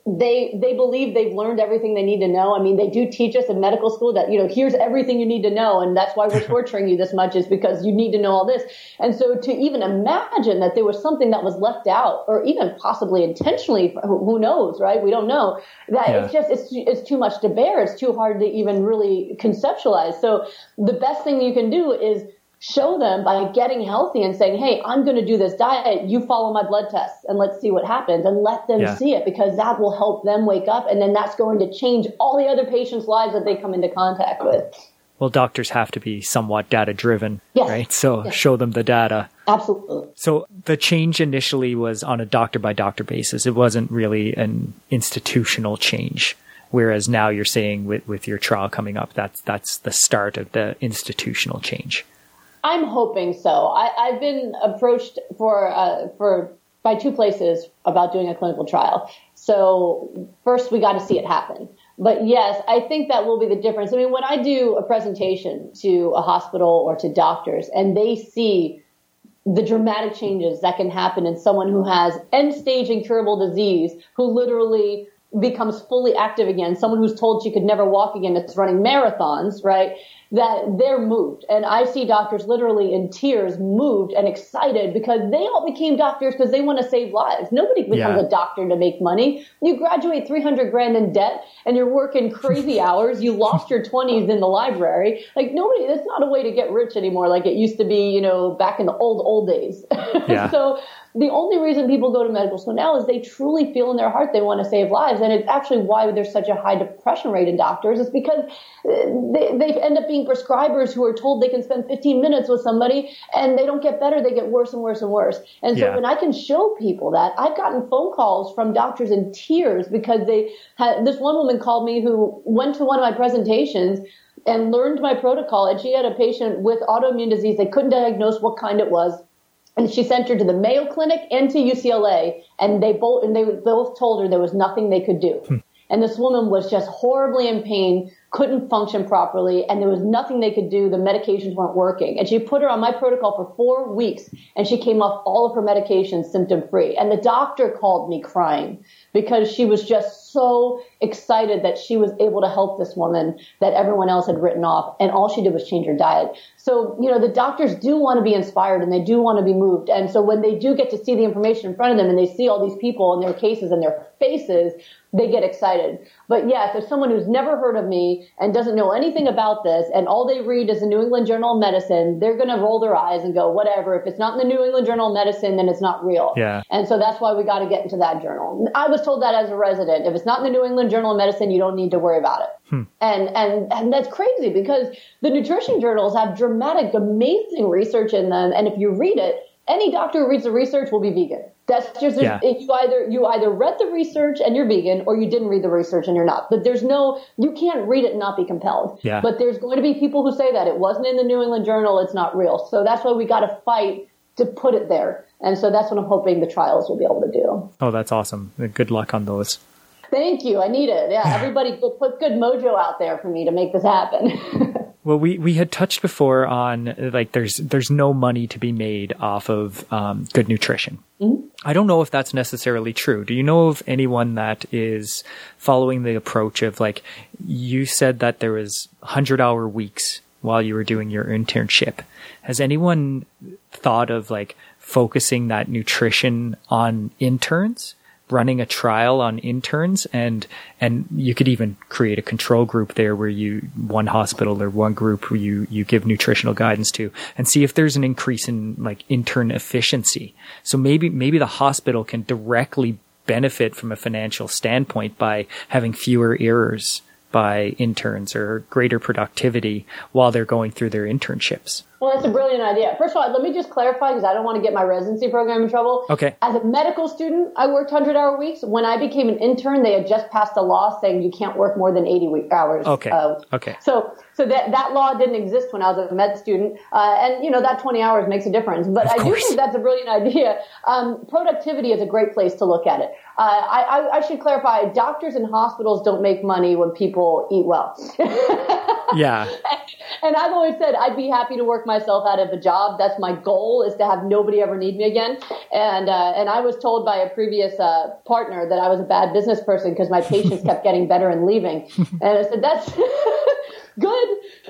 they they believe they've learned everything they need to know. I mean, they do teach us in medical school that you know here's everything you need to know, and that's why we're torturing you this much is because you need to know all this. And so to even imagine that there was something that was left out, or even possibly intentionally, who knows, right? We don't know. That Yeah. it's just it's it's too much to bear. It's too hard to even really conceptualize. So the best thing you can do is show them by getting healthy and saying, Hey, I'm going to do this diet. You follow my blood tests and let's see what happens and let them Yeah. see it because that will help them wake up. And then that's going to change all the other patients' lives that they come into contact with. Well, doctors have to be somewhat data driven, Yes. right? So Yes. show them the data. Absolutely. So the change initially was on a doctor by doctor basis. It wasn't really an institutional change. Whereas now you're saying with, with your trial coming up, that's that's the start of the institutional change. I'm hoping so. I, I've been approached for uh, for by two places about doing a clinical trial. So first, we got to see it happen. But yes, I think that will be the difference. I mean, when I do a presentation to a hospital or to doctors, and they see the dramatic changes that can happen in someone who has end stage incurable disease, who literally becomes fully active again, someone who's told she could never walk again, that's running marathons, right? That they're moved. And I see doctors literally in tears, moved and excited because they all became doctors because they want to save lives. Nobody becomes Yeah. a doctor to make money. You graduate 300 grand in debt and you're working crazy hours. You lost your 20s in the library. Like nobody, that's not a way to get rich anymore like it used to be, you know, back in the old, old days. Yeah. so the only reason people go to medical school now is they truly feel in their heart they want to save lives. And it's actually why there's such a high depression rate in doctors is because uh, they, they end up being prescribers who are told they can spend 15 minutes with somebody and they don't get better. They get worse and worse and worse. And so Yeah. when I can show people that, I've gotten phone calls from doctors in tears because they had, this one woman called me who went to one of my presentations and learned my protocol and she had a patient with autoimmune disease. They couldn't diagnose what kind it was and she sent her to the Mayo Clinic and to UCLA, and they both and they both told her there was nothing they could do. Hmm. And this woman was just horribly in pain, couldn't function properly, and there was nothing they could do. The medications weren't working. And she put her on my protocol for four weeks, and she came off all of her medications symptom free. And the doctor called me crying because she was just so excited that she was able to help this woman that everyone else had written off. And all she did was change her diet. So, you know, the doctors do want to be inspired and they do want to be moved. And so when they do get to see the information in front of them and they see all these people and their cases and their faces, they get excited. But yes, if someone who's never heard of me and doesn't know anything about this and all they read is the New England Journal of Medicine, they're going to roll their eyes and go, whatever. If it's not in the New England Journal of Medicine, then it's not real. Yeah. And so that's why we got to get into that journal. I was told that as a resident. If it's not in the New England Journal of Medicine, you don't need to worry about it. Hmm. And, and, and that's crazy because the nutrition journals have dramatic, amazing research in them. And if you read it, any doctor who reads the research will be vegan. That's just Yeah. you either you either read the research and you're vegan, or you didn't read the research and you're not. But there's no you can't read it and not be compelled. Yeah. But there's going to be people who say that it wasn't in the New England Journal, it's not real. So that's why we got to fight to put it there. And so that's what I'm hoping the trials will be able to do. Oh, that's awesome. Good luck on those. Thank you. I need it. Yeah, everybody put put good mojo out there for me to make this happen. Well, we, we had touched before on like there's there's no money to be made off of um, good nutrition. I don't know if that's necessarily true. Do you know of anyone that is following the approach of like you said that there was hundred hour weeks while you were doing your internship? Has anyone thought of like focusing that nutrition on interns? Running a trial on interns and and you could even create a control group there where you one hospital or one group you you give nutritional guidance to and see if there's an increase in like intern efficiency. So maybe maybe the hospital can directly benefit from a financial standpoint by having fewer errors by interns or greater productivity while they're going through their internships Well, that's a brilliant idea. First of all, let me just clarify because I don't want to get my residency program in trouble. Okay. As a medical student, I worked 100 hour weeks. When I became an intern, they had just passed a law saying you can't work more than 80 week hours. Okay. Uh, Okay. So, so that, that law didn't exist when I was a med student. Uh, and, you know, that 20 hours makes a difference. But Of I do think that's a brilliant idea. Um, productivity is a great place to look at it. Uh, I, I, I should clarify doctors and hospitals don't make money when people eat well. yeah And I've always said I'd be happy to work myself out of a job. That's my goal is to have nobody ever need me again. And uh, and I was told by a previous uh, partner that I was a bad business person because my patients kept getting better and leaving. And I said that's good.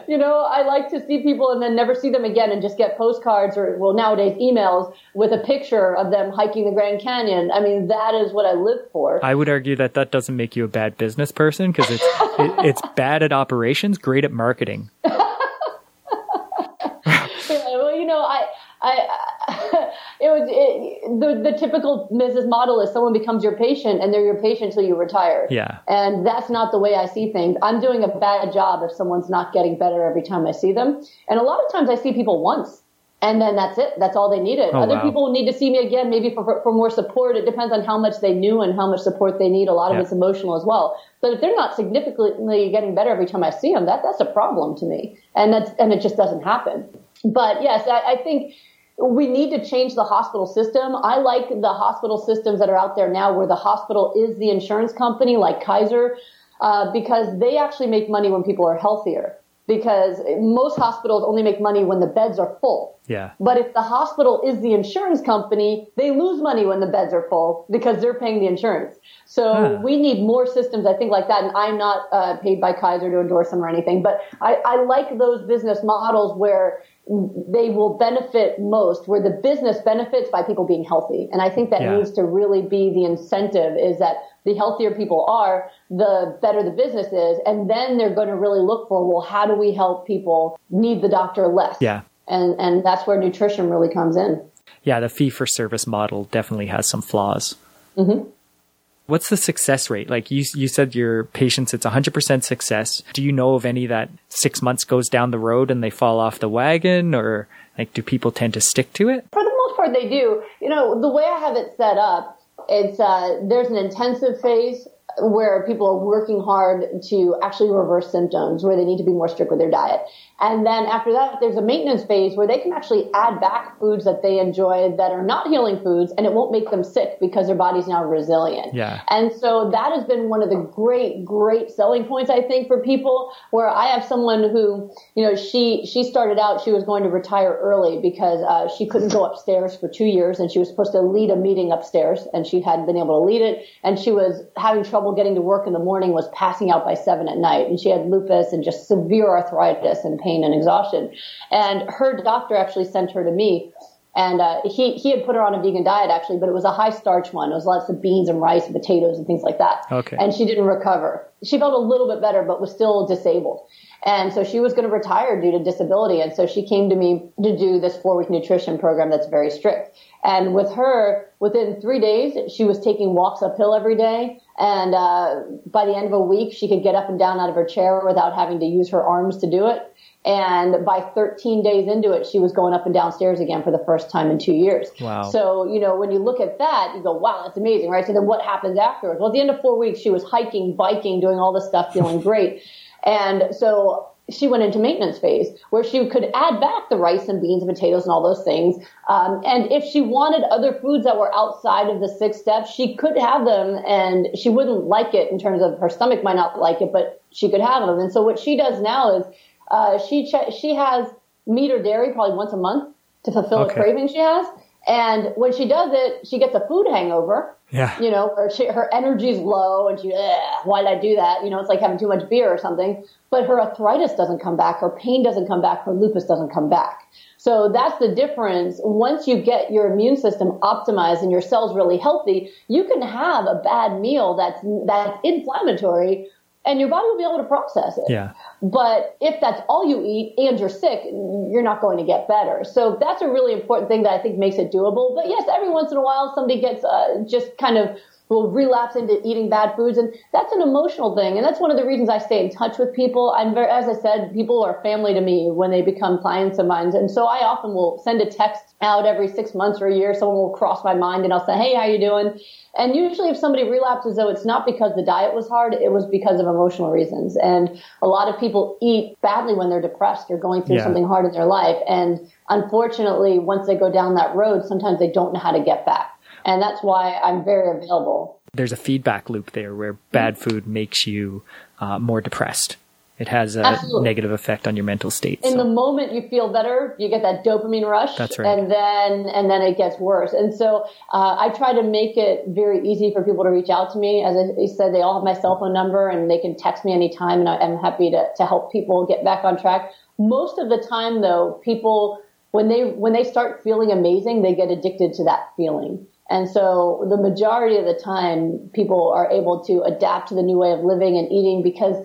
You know, I like to see people and then never see them again and just get postcards or well nowadays emails with a picture of them hiking the Grand Canyon. I mean that is what I live for. I would argue that that doesn't make you a bad business person because it's it, it's bad at operations, great at marketing. Yeah, well, you know, I, it was it, the the typical business model is someone becomes your patient and they're your patient till you retire. Yeah. And that's not the way I see things. I'm doing a bad job if someone's not getting better every time I see them. And a lot of times I see people once. And then that's it. That's all they needed. Oh, Other wow. people need to see me again, maybe for, for, for more support. It depends on how much they knew and how much support they need. A lot Yeah. of it's emotional as well. But if they're not significantly getting better every time I see them, that, that's a problem to me. And that's, and it just doesn't happen. But yes, I, I think we need to change the hospital system. I like the hospital systems that are out there now where the hospital is the insurance company like Kaiser, uh, because they actually make money when people are healthier. Because most hospitals only make money when the beds are full. Yeah. But if the hospital is the insurance company, they lose money when the beds are full because they're paying the insurance. So Huh. we need more systems, I think, like that. And I'm not uh, paid by Kaiser to endorse them or anything, but I, I like those business models where they will benefit most, where the business benefits by people being healthy. And I think that Yeah. needs to really be the incentive is that the healthier people are, the better the business is. And then they're going to really look for, well, how do we help people need the doctor less? Yeah. And, and that's where nutrition really comes in. Yeah, the fee for service model definitely has some flaws. Mm-hmm. What's the success rate? Like you, you said your patients, it's 100% success. Do you know of any that six months goes down the road and they fall off the wagon or like do people tend to stick to it? For the most part, they do. You know, the way I have it set up, it's uh, there's an intensive phase where people are working hard to actually reverse symptoms, where they need to be more strict with their diet. And then after that, there's a maintenance phase where they can actually add back foods that they enjoy that are not healing foods, and it won't make them sick because their body's now resilient. Yeah. And so that has been one of the great, great selling points, I think, for people where I have someone who, you know, she, she started out, she was going to retire early because, uh, she couldn't go upstairs for two years and she was supposed to lead a meeting upstairs and she hadn't been able to lead it. And she was having trouble getting to work in the morning, was passing out by seven at night. And she had lupus and just severe arthritis and pain and exhaustion. And her doctor actually sent her to me and uh, he he had put her on a vegan diet actually, but it was a high starch one. It was lots of beans and rice and potatoes and things like that. Okay. And she didn't recover. she felt a little bit better, but was still disabled. And so she was going to retire due to disability. And so she came to me to do this four week nutrition program that's very strict. And with her, within three days, she was taking walks uphill every day. And uh, by the end of a week, she could get up and down out of her chair without having to use her arms to do it. And by 13 days into it, she was going up and downstairs again for the first time in two years. Wow. So, you know, when you look at that, you go, wow, that's amazing, right? So then what happens afterwards? Well, at the end of four weeks, she was hiking, biking, doing all this stuff, feeling great. And so she went into maintenance phase where she could add back the rice and beans and potatoes and all those things. Um, and if she wanted other foods that were outside of the six steps, she could have them and she wouldn't like it in terms of her stomach might not like it, but she could have them. And so what she does now is, uh, she, ch- she has meat or dairy probably once a month to fulfill Okay. a craving she has. And when she does it, she gets a food hangover Yeah. you know, or she, her energy's low and she, why did I do that? You know, it's like having too much beer or something. But her arthritis doesn't come back, her pain doesn't come back, her lupus doesn't come back. So that's the difference. Once you get your immune system optimized and your cells really healthy, you can have a bad meal that's that's inflammatory, and your body will be able to process it. Yeah. But if that's all you eat and you're sick, you're not going to get better. So that's a really important thing that I think makes it doable. But yes, every once in a while somebody gets uh, just kind of will relapse into eating bad foods and that's an emotional thing and that's one of the reasons I stay in touch with people. I'm very as I said, people are family to me when they become clients of mine. And so I often will send a text out every 6 months or a year someone will cross my mind and I'll say, "Hey, how you doing?" And usually if somebody relapses though it's not because the diet was hard, it was because of emotional reasons. And a lot of people eat badly when they're depressed or going through Yeah. something hard in their life and unfortunately once they go down that road sometimes they don't know how to get back. And that's why I'm very available. There's a feedback loop there where bad food makes you uh, more depressed. It has a Absolutely. negative effect on your mental state. in so- the moment you feel better, you get that dopamine rush, That's right. and then and then it gets worse. And so uh, I try to make it very easy for people to reach out to me. As I said, they all have my cell phone number, and they can text me anytime, and I, I'm happy to to help people get back on track. Most of the time, though, people when they when they start feeling amazing, they get addicted to that feeling. And so the majority of the time, people are able to adapt to the new way of living and eating because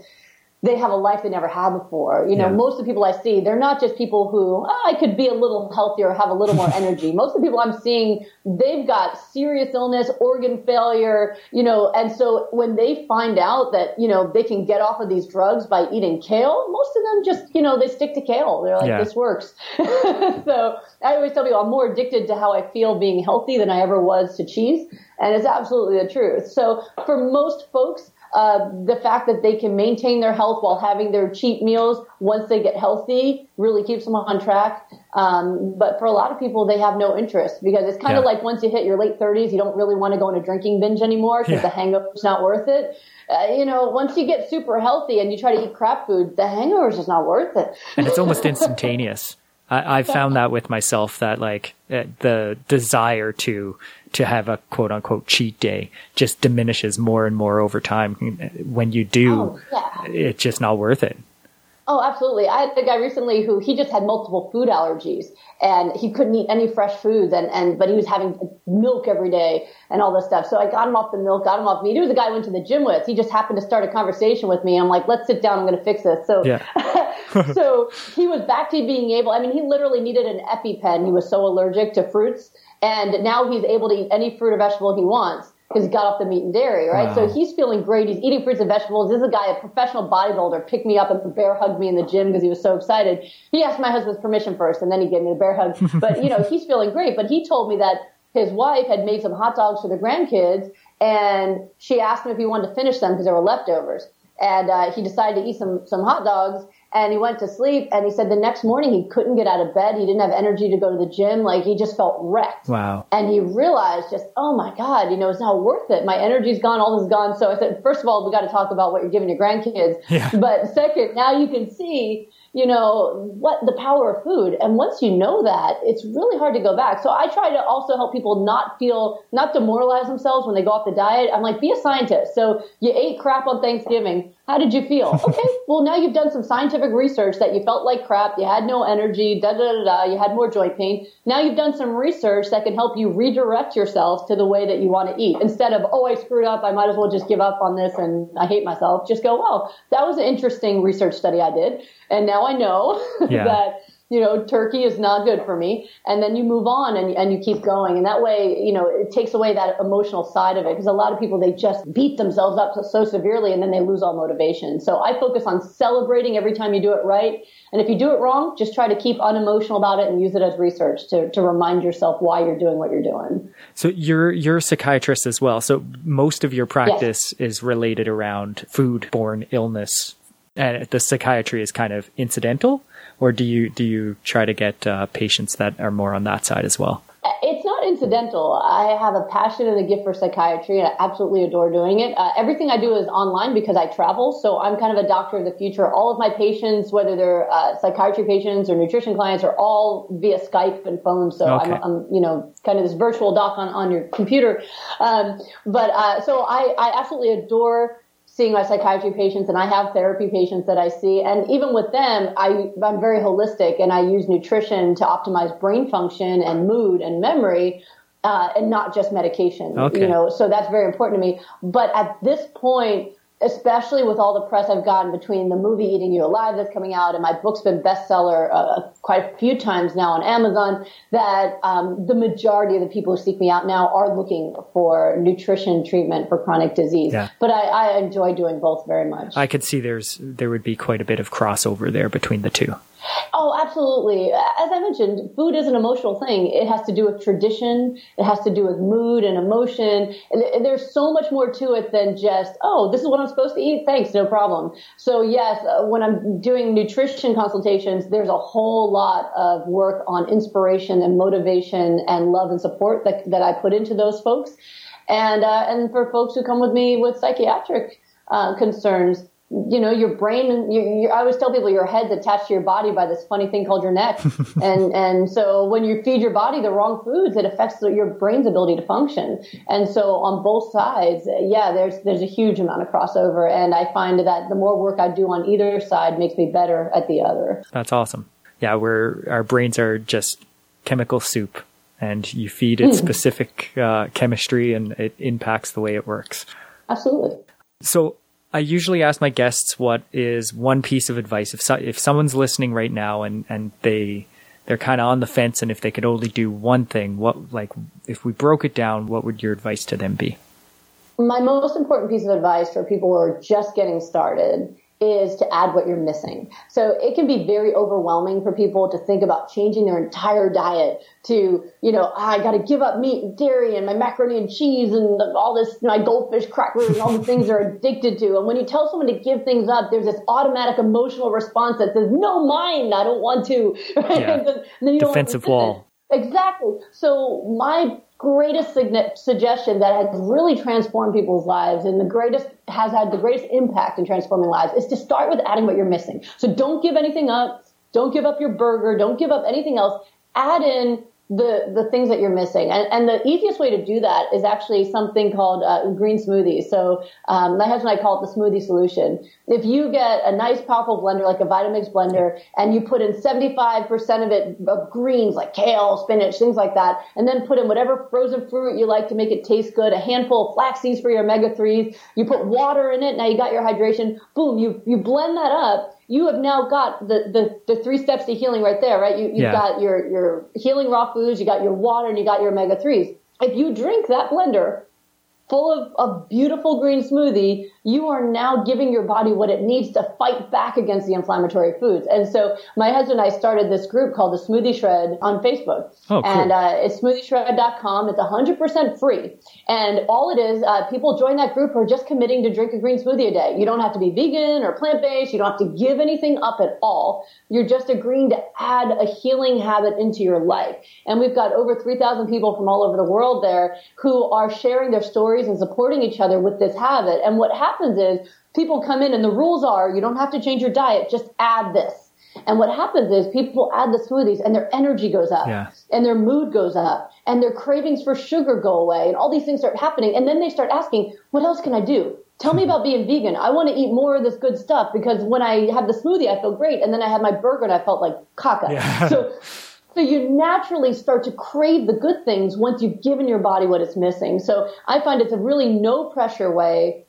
they have a life they never had before. You know, Yeah. most of the people I see, they're not just people who, oh, I could be a little healthier, have a little more energy. Most of the people I'm seeing, they've got serious illness, organ failure, you know, and so when they find out that, you know, they can get off of these drugs by eating kale, most of them just, you know, they stick to kale. They're like, Yeah. this works. so I always tell people I'm more addicted to how I feel being healthy than I ever was to cheese. And it's absolutely the truth. So for most folks, uh, the fact that they can maintain their health while having their cheat meals once they get healthy really keeps them on track. Um, but for a lot of people, they have no interest because it's kind of Yeah. like once you hit your late 30s, you don't really want to go on a drinking binge anymore because Yeah. the hangover's not worth it. Uh, you know, once you get super healthy and you try to eat crap food, the hangover's just not worth it. and it's almost instantaneous. I, I've found that with myself that like uh, the desire to to have a quote unquote cheat day just diminishes more and more over time. When you do, Oh, yeah. it's just not worth it. Oh, absolutely. I had a guy recently who he just had multiple food allergies and he couldn't eat any fresh foods and, and but he was having milk every day and all this stuff. So I got him off the milk, got him off meat. He was a guy I went to the gym with. He just happened to start a conversation with me. I'm like, let's sit down. I'm going to fix this. So, Yeah. so he was back to being able, I mean, he literally needed an EpiPen. He was so allergic to fruits. And now he's able to eat any fruit or vegetable he wants because he got off the meat and dairy, right? Wow. So he's feeling great. He's eating fruits and vegetables. This is a guy, a professional bodybuilder, picked me up and bear hugged me in the gym because he was so excited. He asked my husband's permission first and then he gave me the bear hug. But, you know, he's feeling great. But he told me that his wife had made some hot dogs for the grandkids and she asked him if he wanted to finish them because there were leftovers. And uh, he decided to eat some, some hot dogs and he went to sleep and he said the next morning he couldn't get out of bed. He didn't have energy to go to the gym. Like he just felt wrecked. Wow. And he realized just, oh my God, you know, it's not worth it. My energy's gone, all this is gone. So I said, first of all, we got to talk about what you're giving your grandkids. Yeah. But second, now you can see, you know, what the power of food. And once you know that, it's really hard to go back. So I try to also help people not feel, not demoralize themselves when they go off the diet. I'm like, be a scientist. So you ate crap on Thanksgiving. How did you feel? okay, well now you've done some scientific research that you felt like crap, you had no energy, da da da da, you had more joint pain. Now you've done some research that can help you redirect yourself to the way that you want to eat. Instead of, oh, I screwed up, I might as well just give up on this and I hate myself. Just go, well, that was an interesting research study I did. And now I know Yeah. that you know, turkey is not good for me. And then you move on and, and you keep going. And that way, you know, it takes away that emotional side of it. Because a lot of people, they just beat themselves up so, so severely and then they lose all motivation. So I focus on celebrating every time you do it right. And if you do it wrong, just try to keep unemotional about it and use it as research to, to remind yourself why you're doing what you're doing. So you're you're a psychiatrist as well. So most of your practice is related around food-borne illness, and the psychiatry is kind of incidental. Or do you do you try to get uh, patients that are more on that side as well? It's not incidental. I have a passion and a gift for psychiatry, and I absolutely adore doing it. Uh, everything I do is online because I travel, so I'm kind of a doctor of the future. All of my patients, whether they're uh, psychiatry patients or nutrition clients, are all via Skype and phone. So Okay. I'm, I'm, you know, kind of this virtual doc on on your computer. Um, but uh, so I, I absolutely adore seeing my psychiatry patients and I have therapy patients that I see. And even with them, I, I'm very holistic and I use nutrition to optimize brain function and mood and memory. Uh, and not just medication, Okay. you know, so that's very important to me. But at this point, especially with all the press I've gotten between the movie Eating You Alive that's coming out and my book's been bestseller uh, quite a few times now on Amazon, that um, the majority of the people who seek me out now are looking for nutrition treatment for chronic disease. Yeah. But I, I enjoy doing both very much. I could see there's there would be quite a bit of crossover there between the two. Oh, absolutely. As I mentioned, food is an emotional thing. It has to do with tradition. It has to do with mood and emotion. And there's so much more to it than just, oh, this is what I'm supposed to eat. Thanks, no problem. So yes, uh, when I'm doing nutrition consultations, there's a whole lot of work on inspiration and motivation and love and support that, that I put into those folks. And, uh, and for folks who come with me with psychiatric, uh, concerns, you know, your brain, you, you, I always tell people your head's attached to your body by this funny thing called your neck. and, and so when you feed your body the wrong foods, it affects the, your brain's ability to function. And so on both sides, yeah, there's, there's a huge amount of crossover. And I find that the more work I do on either side makes me better at the other. That's awesome. Yeah, we're our brains are just chemical soup, and you feed it specific uh, chemistry, and it impacts the way it works. Absolutely. So I usually ask my guests what is one piece of advice if so, if someone's listening right now and and they they're kind of on the fence and if they could only do one thing, what like if we broke it down, what would your advice to them be? My most important piece of advice for people who are just getting started is to add what you're missing. So it can be very overwhelming for people to think about changing their entire diet to, you know, ah, I got to give up meat and dairy and my macaroni and cheese and all this, my goldfish crackers and all the things they're addicted to. And when you tell someone to give things up, there's this automatic emotional response that says, no, mine, I don't want to. Right? Yeah. And then you don't Defensive wall. Exactly. So my greatest suggestion that has really transformed people's lives and the greatest has had the greatest impact in transforming lives is to start with adding what you're missing. So don't give anything up. Don't give up your burger. Don't give up anything else. Add in the the things that you're missing, and, and the easiest way to do that is actually something called uh, green smoothies. So um, my husband and I call it the smoothie solution. If you get a nice, powerful blender like a Vitamix blender, and you put in 75% of it of greens like kale, spinach, things like that, and then put in whatever frozen fruit you like to make it taste good, a handful of flax seeds for your omega threes. You put water in it. Now you got your hydration. Boom. You you blend that up you have now got the, the, the three steps to healing right there, right? You, you've Yeah. got your, your healing raw foods, you got your water, and you got your omega 3s. If you drink that blender full of a beautiful green smoothie, you are now giving your body what it needs to fight back against the inflammatory foods. And so my husband and I started this group called the Smoothie Shred on Facebook. Oh, cool. And uh, it's smoothie.com. It's 100% free. And all it is, uh, people join that group who are just committing to drink a green smoothie a day. You don't have to be vegan or plant-based. You don't have to give anything up at all. You're just agreeing to add a healing habit into your life. And we've got over 3,000 people from all over the world there who are sharing their stories and supporting each other with this habit. And what happens is people come in and the rules are you don't have to change your diet, just add this. And what happens is people add the smoothies and their energy goes up Yeah. and their mood goes up and their cravings for sugar go away and all these things start happening. And then they start asking, what else can I do Tell me about being vegan. I want to eat more of this good stuff because when I have the smoothie, I feel great. And then I had my burger and I felt like caca. Yeah. So, so you naturally start to crave the good things once you've given your body what it's missing. So I find it's a really no pressure way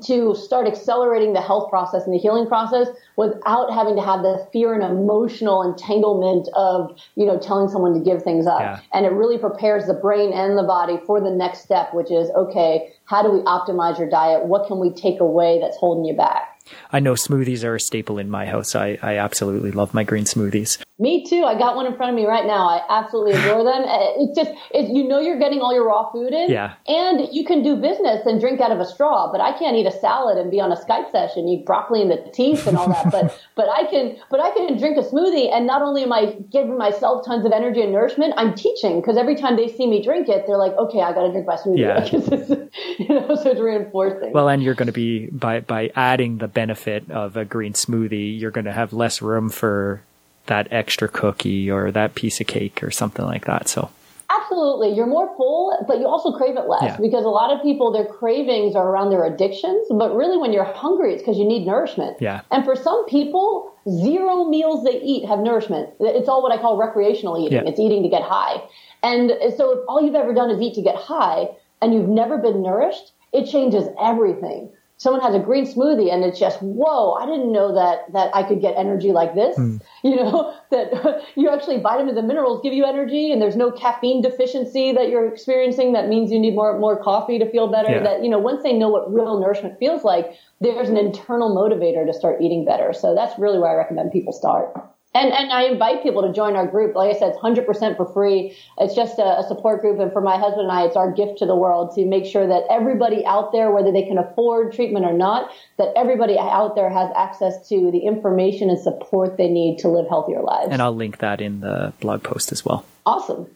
to start accelerating the health process and the healing process without having to have the fear and emotional entanglement of, you know, telling someone to give things up. Yeah. And it really prepares the brain and the body for the next step, which is, okay, how do we optimize your diet? What can we take away that's holding you back? I know smoothies are a staple in my house. I, I absolutely love my green smoothies. Me too. I got one in front of me right now. I absolutely adore them. Uh, It's just, it, you know, you're getting all your raw food in. Yeah. And you can do business and drink out of a straw, but I can't eat a salad and be on a Skype session, eat broccoli in the teeth and all that. but, but I can, but I can drink a smoothie and not only am I giving myself tons of energy and nourishment, I'm teaching because every time they see me drink it, they're like, okay, I got to drink my smoothie. Yeah. You know, so it's reinforcing. Well, and you're going to be by by adding the benefit of a green smoothie, you're going to have less room for that extra cookie or that piece of cake or something like that. So Absolutely. You're more full, but you also crave it less Yeah. because a lot of people, their cravings are around their addictions. But really, when you're hungry, it's because you need nourishment. Yeah. And for some people, zero meals they eat have nourishment. It's all what I call recreational eating. Yeah. It's eating to get high. And so if all you've ever done is eat to get high and you've never been nourished, it changes everything. Someone has a green smoothie and it's just, whoa, I didn't know that, that I could get energy like this. Hmm. You know, that you actually vitamins and minerals give you energy and there's no caffeine deficiency that you're experiencing. That means you need more, more coffee to feel better. Yeah. That, you know, once they know what real nourishment feels like, there's an internal motivator to start eating better. So that's really where I recommend people start. And, and I invite people to join our group. Like I said, it's 100% for free. It's just a, a support group. And for my husband and I, it's our gift to the world to make sure that everybody out there, whether they can afford treatment or not, that everybody out there has access to the information and support they need to live healthier lives. and I'll link that in the blog post as well. awesome.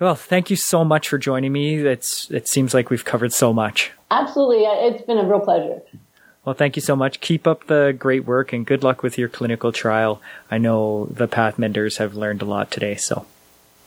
Well, thank you so much for joining me. It's it seems like we've covered so much. Absolutely. It's been a real pleasure. Well, thank you so much. Keep up the great work and good luck with your clinical trial. I know the Path Menders have learned a lot today, so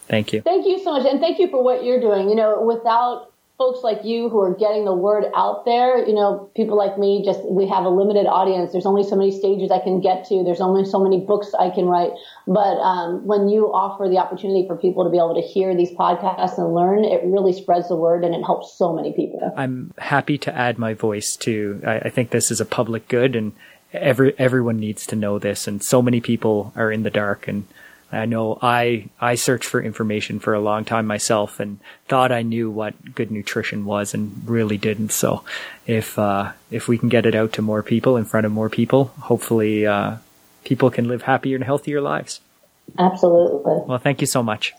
thank you. Thank you so much. And thank you for what you're doing. You know, without folks like you who are getting the word out there, you know, people like me, just we have a limited audience. There's only so many stages I can get to. There's only so many books I can write. But um, when you offer the opportunity for people to be able to hear these podcasts and learn, it really spreads the word and it helps so many people. I'm happy to add my voice to. I, I think this is a public good, and every everyone needs to know this. And so many people are in the dark, and I know I I searched for information for a long time myself, and thought I knew what good nutrition was, and really didn't. So, if uh, if we can get it out to more people, in front of more people, hopefully, uh, people can live happier and healthier lives. Absolutely. Well, thank you so much.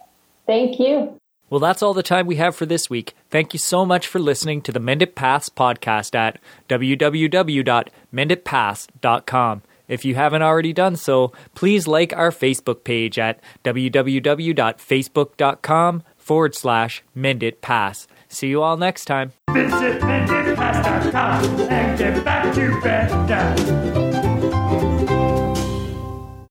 Thank you. Well, that's all the time we have for this week. Thank you so much for listening to the Mended Paths podcast at www.mendedpaths.com. If you haven't already done so, please like our Facebook page at www.facebook.com forward slash Mended Paths. See you all next time. Visit MendedPaths.com and get back to bed.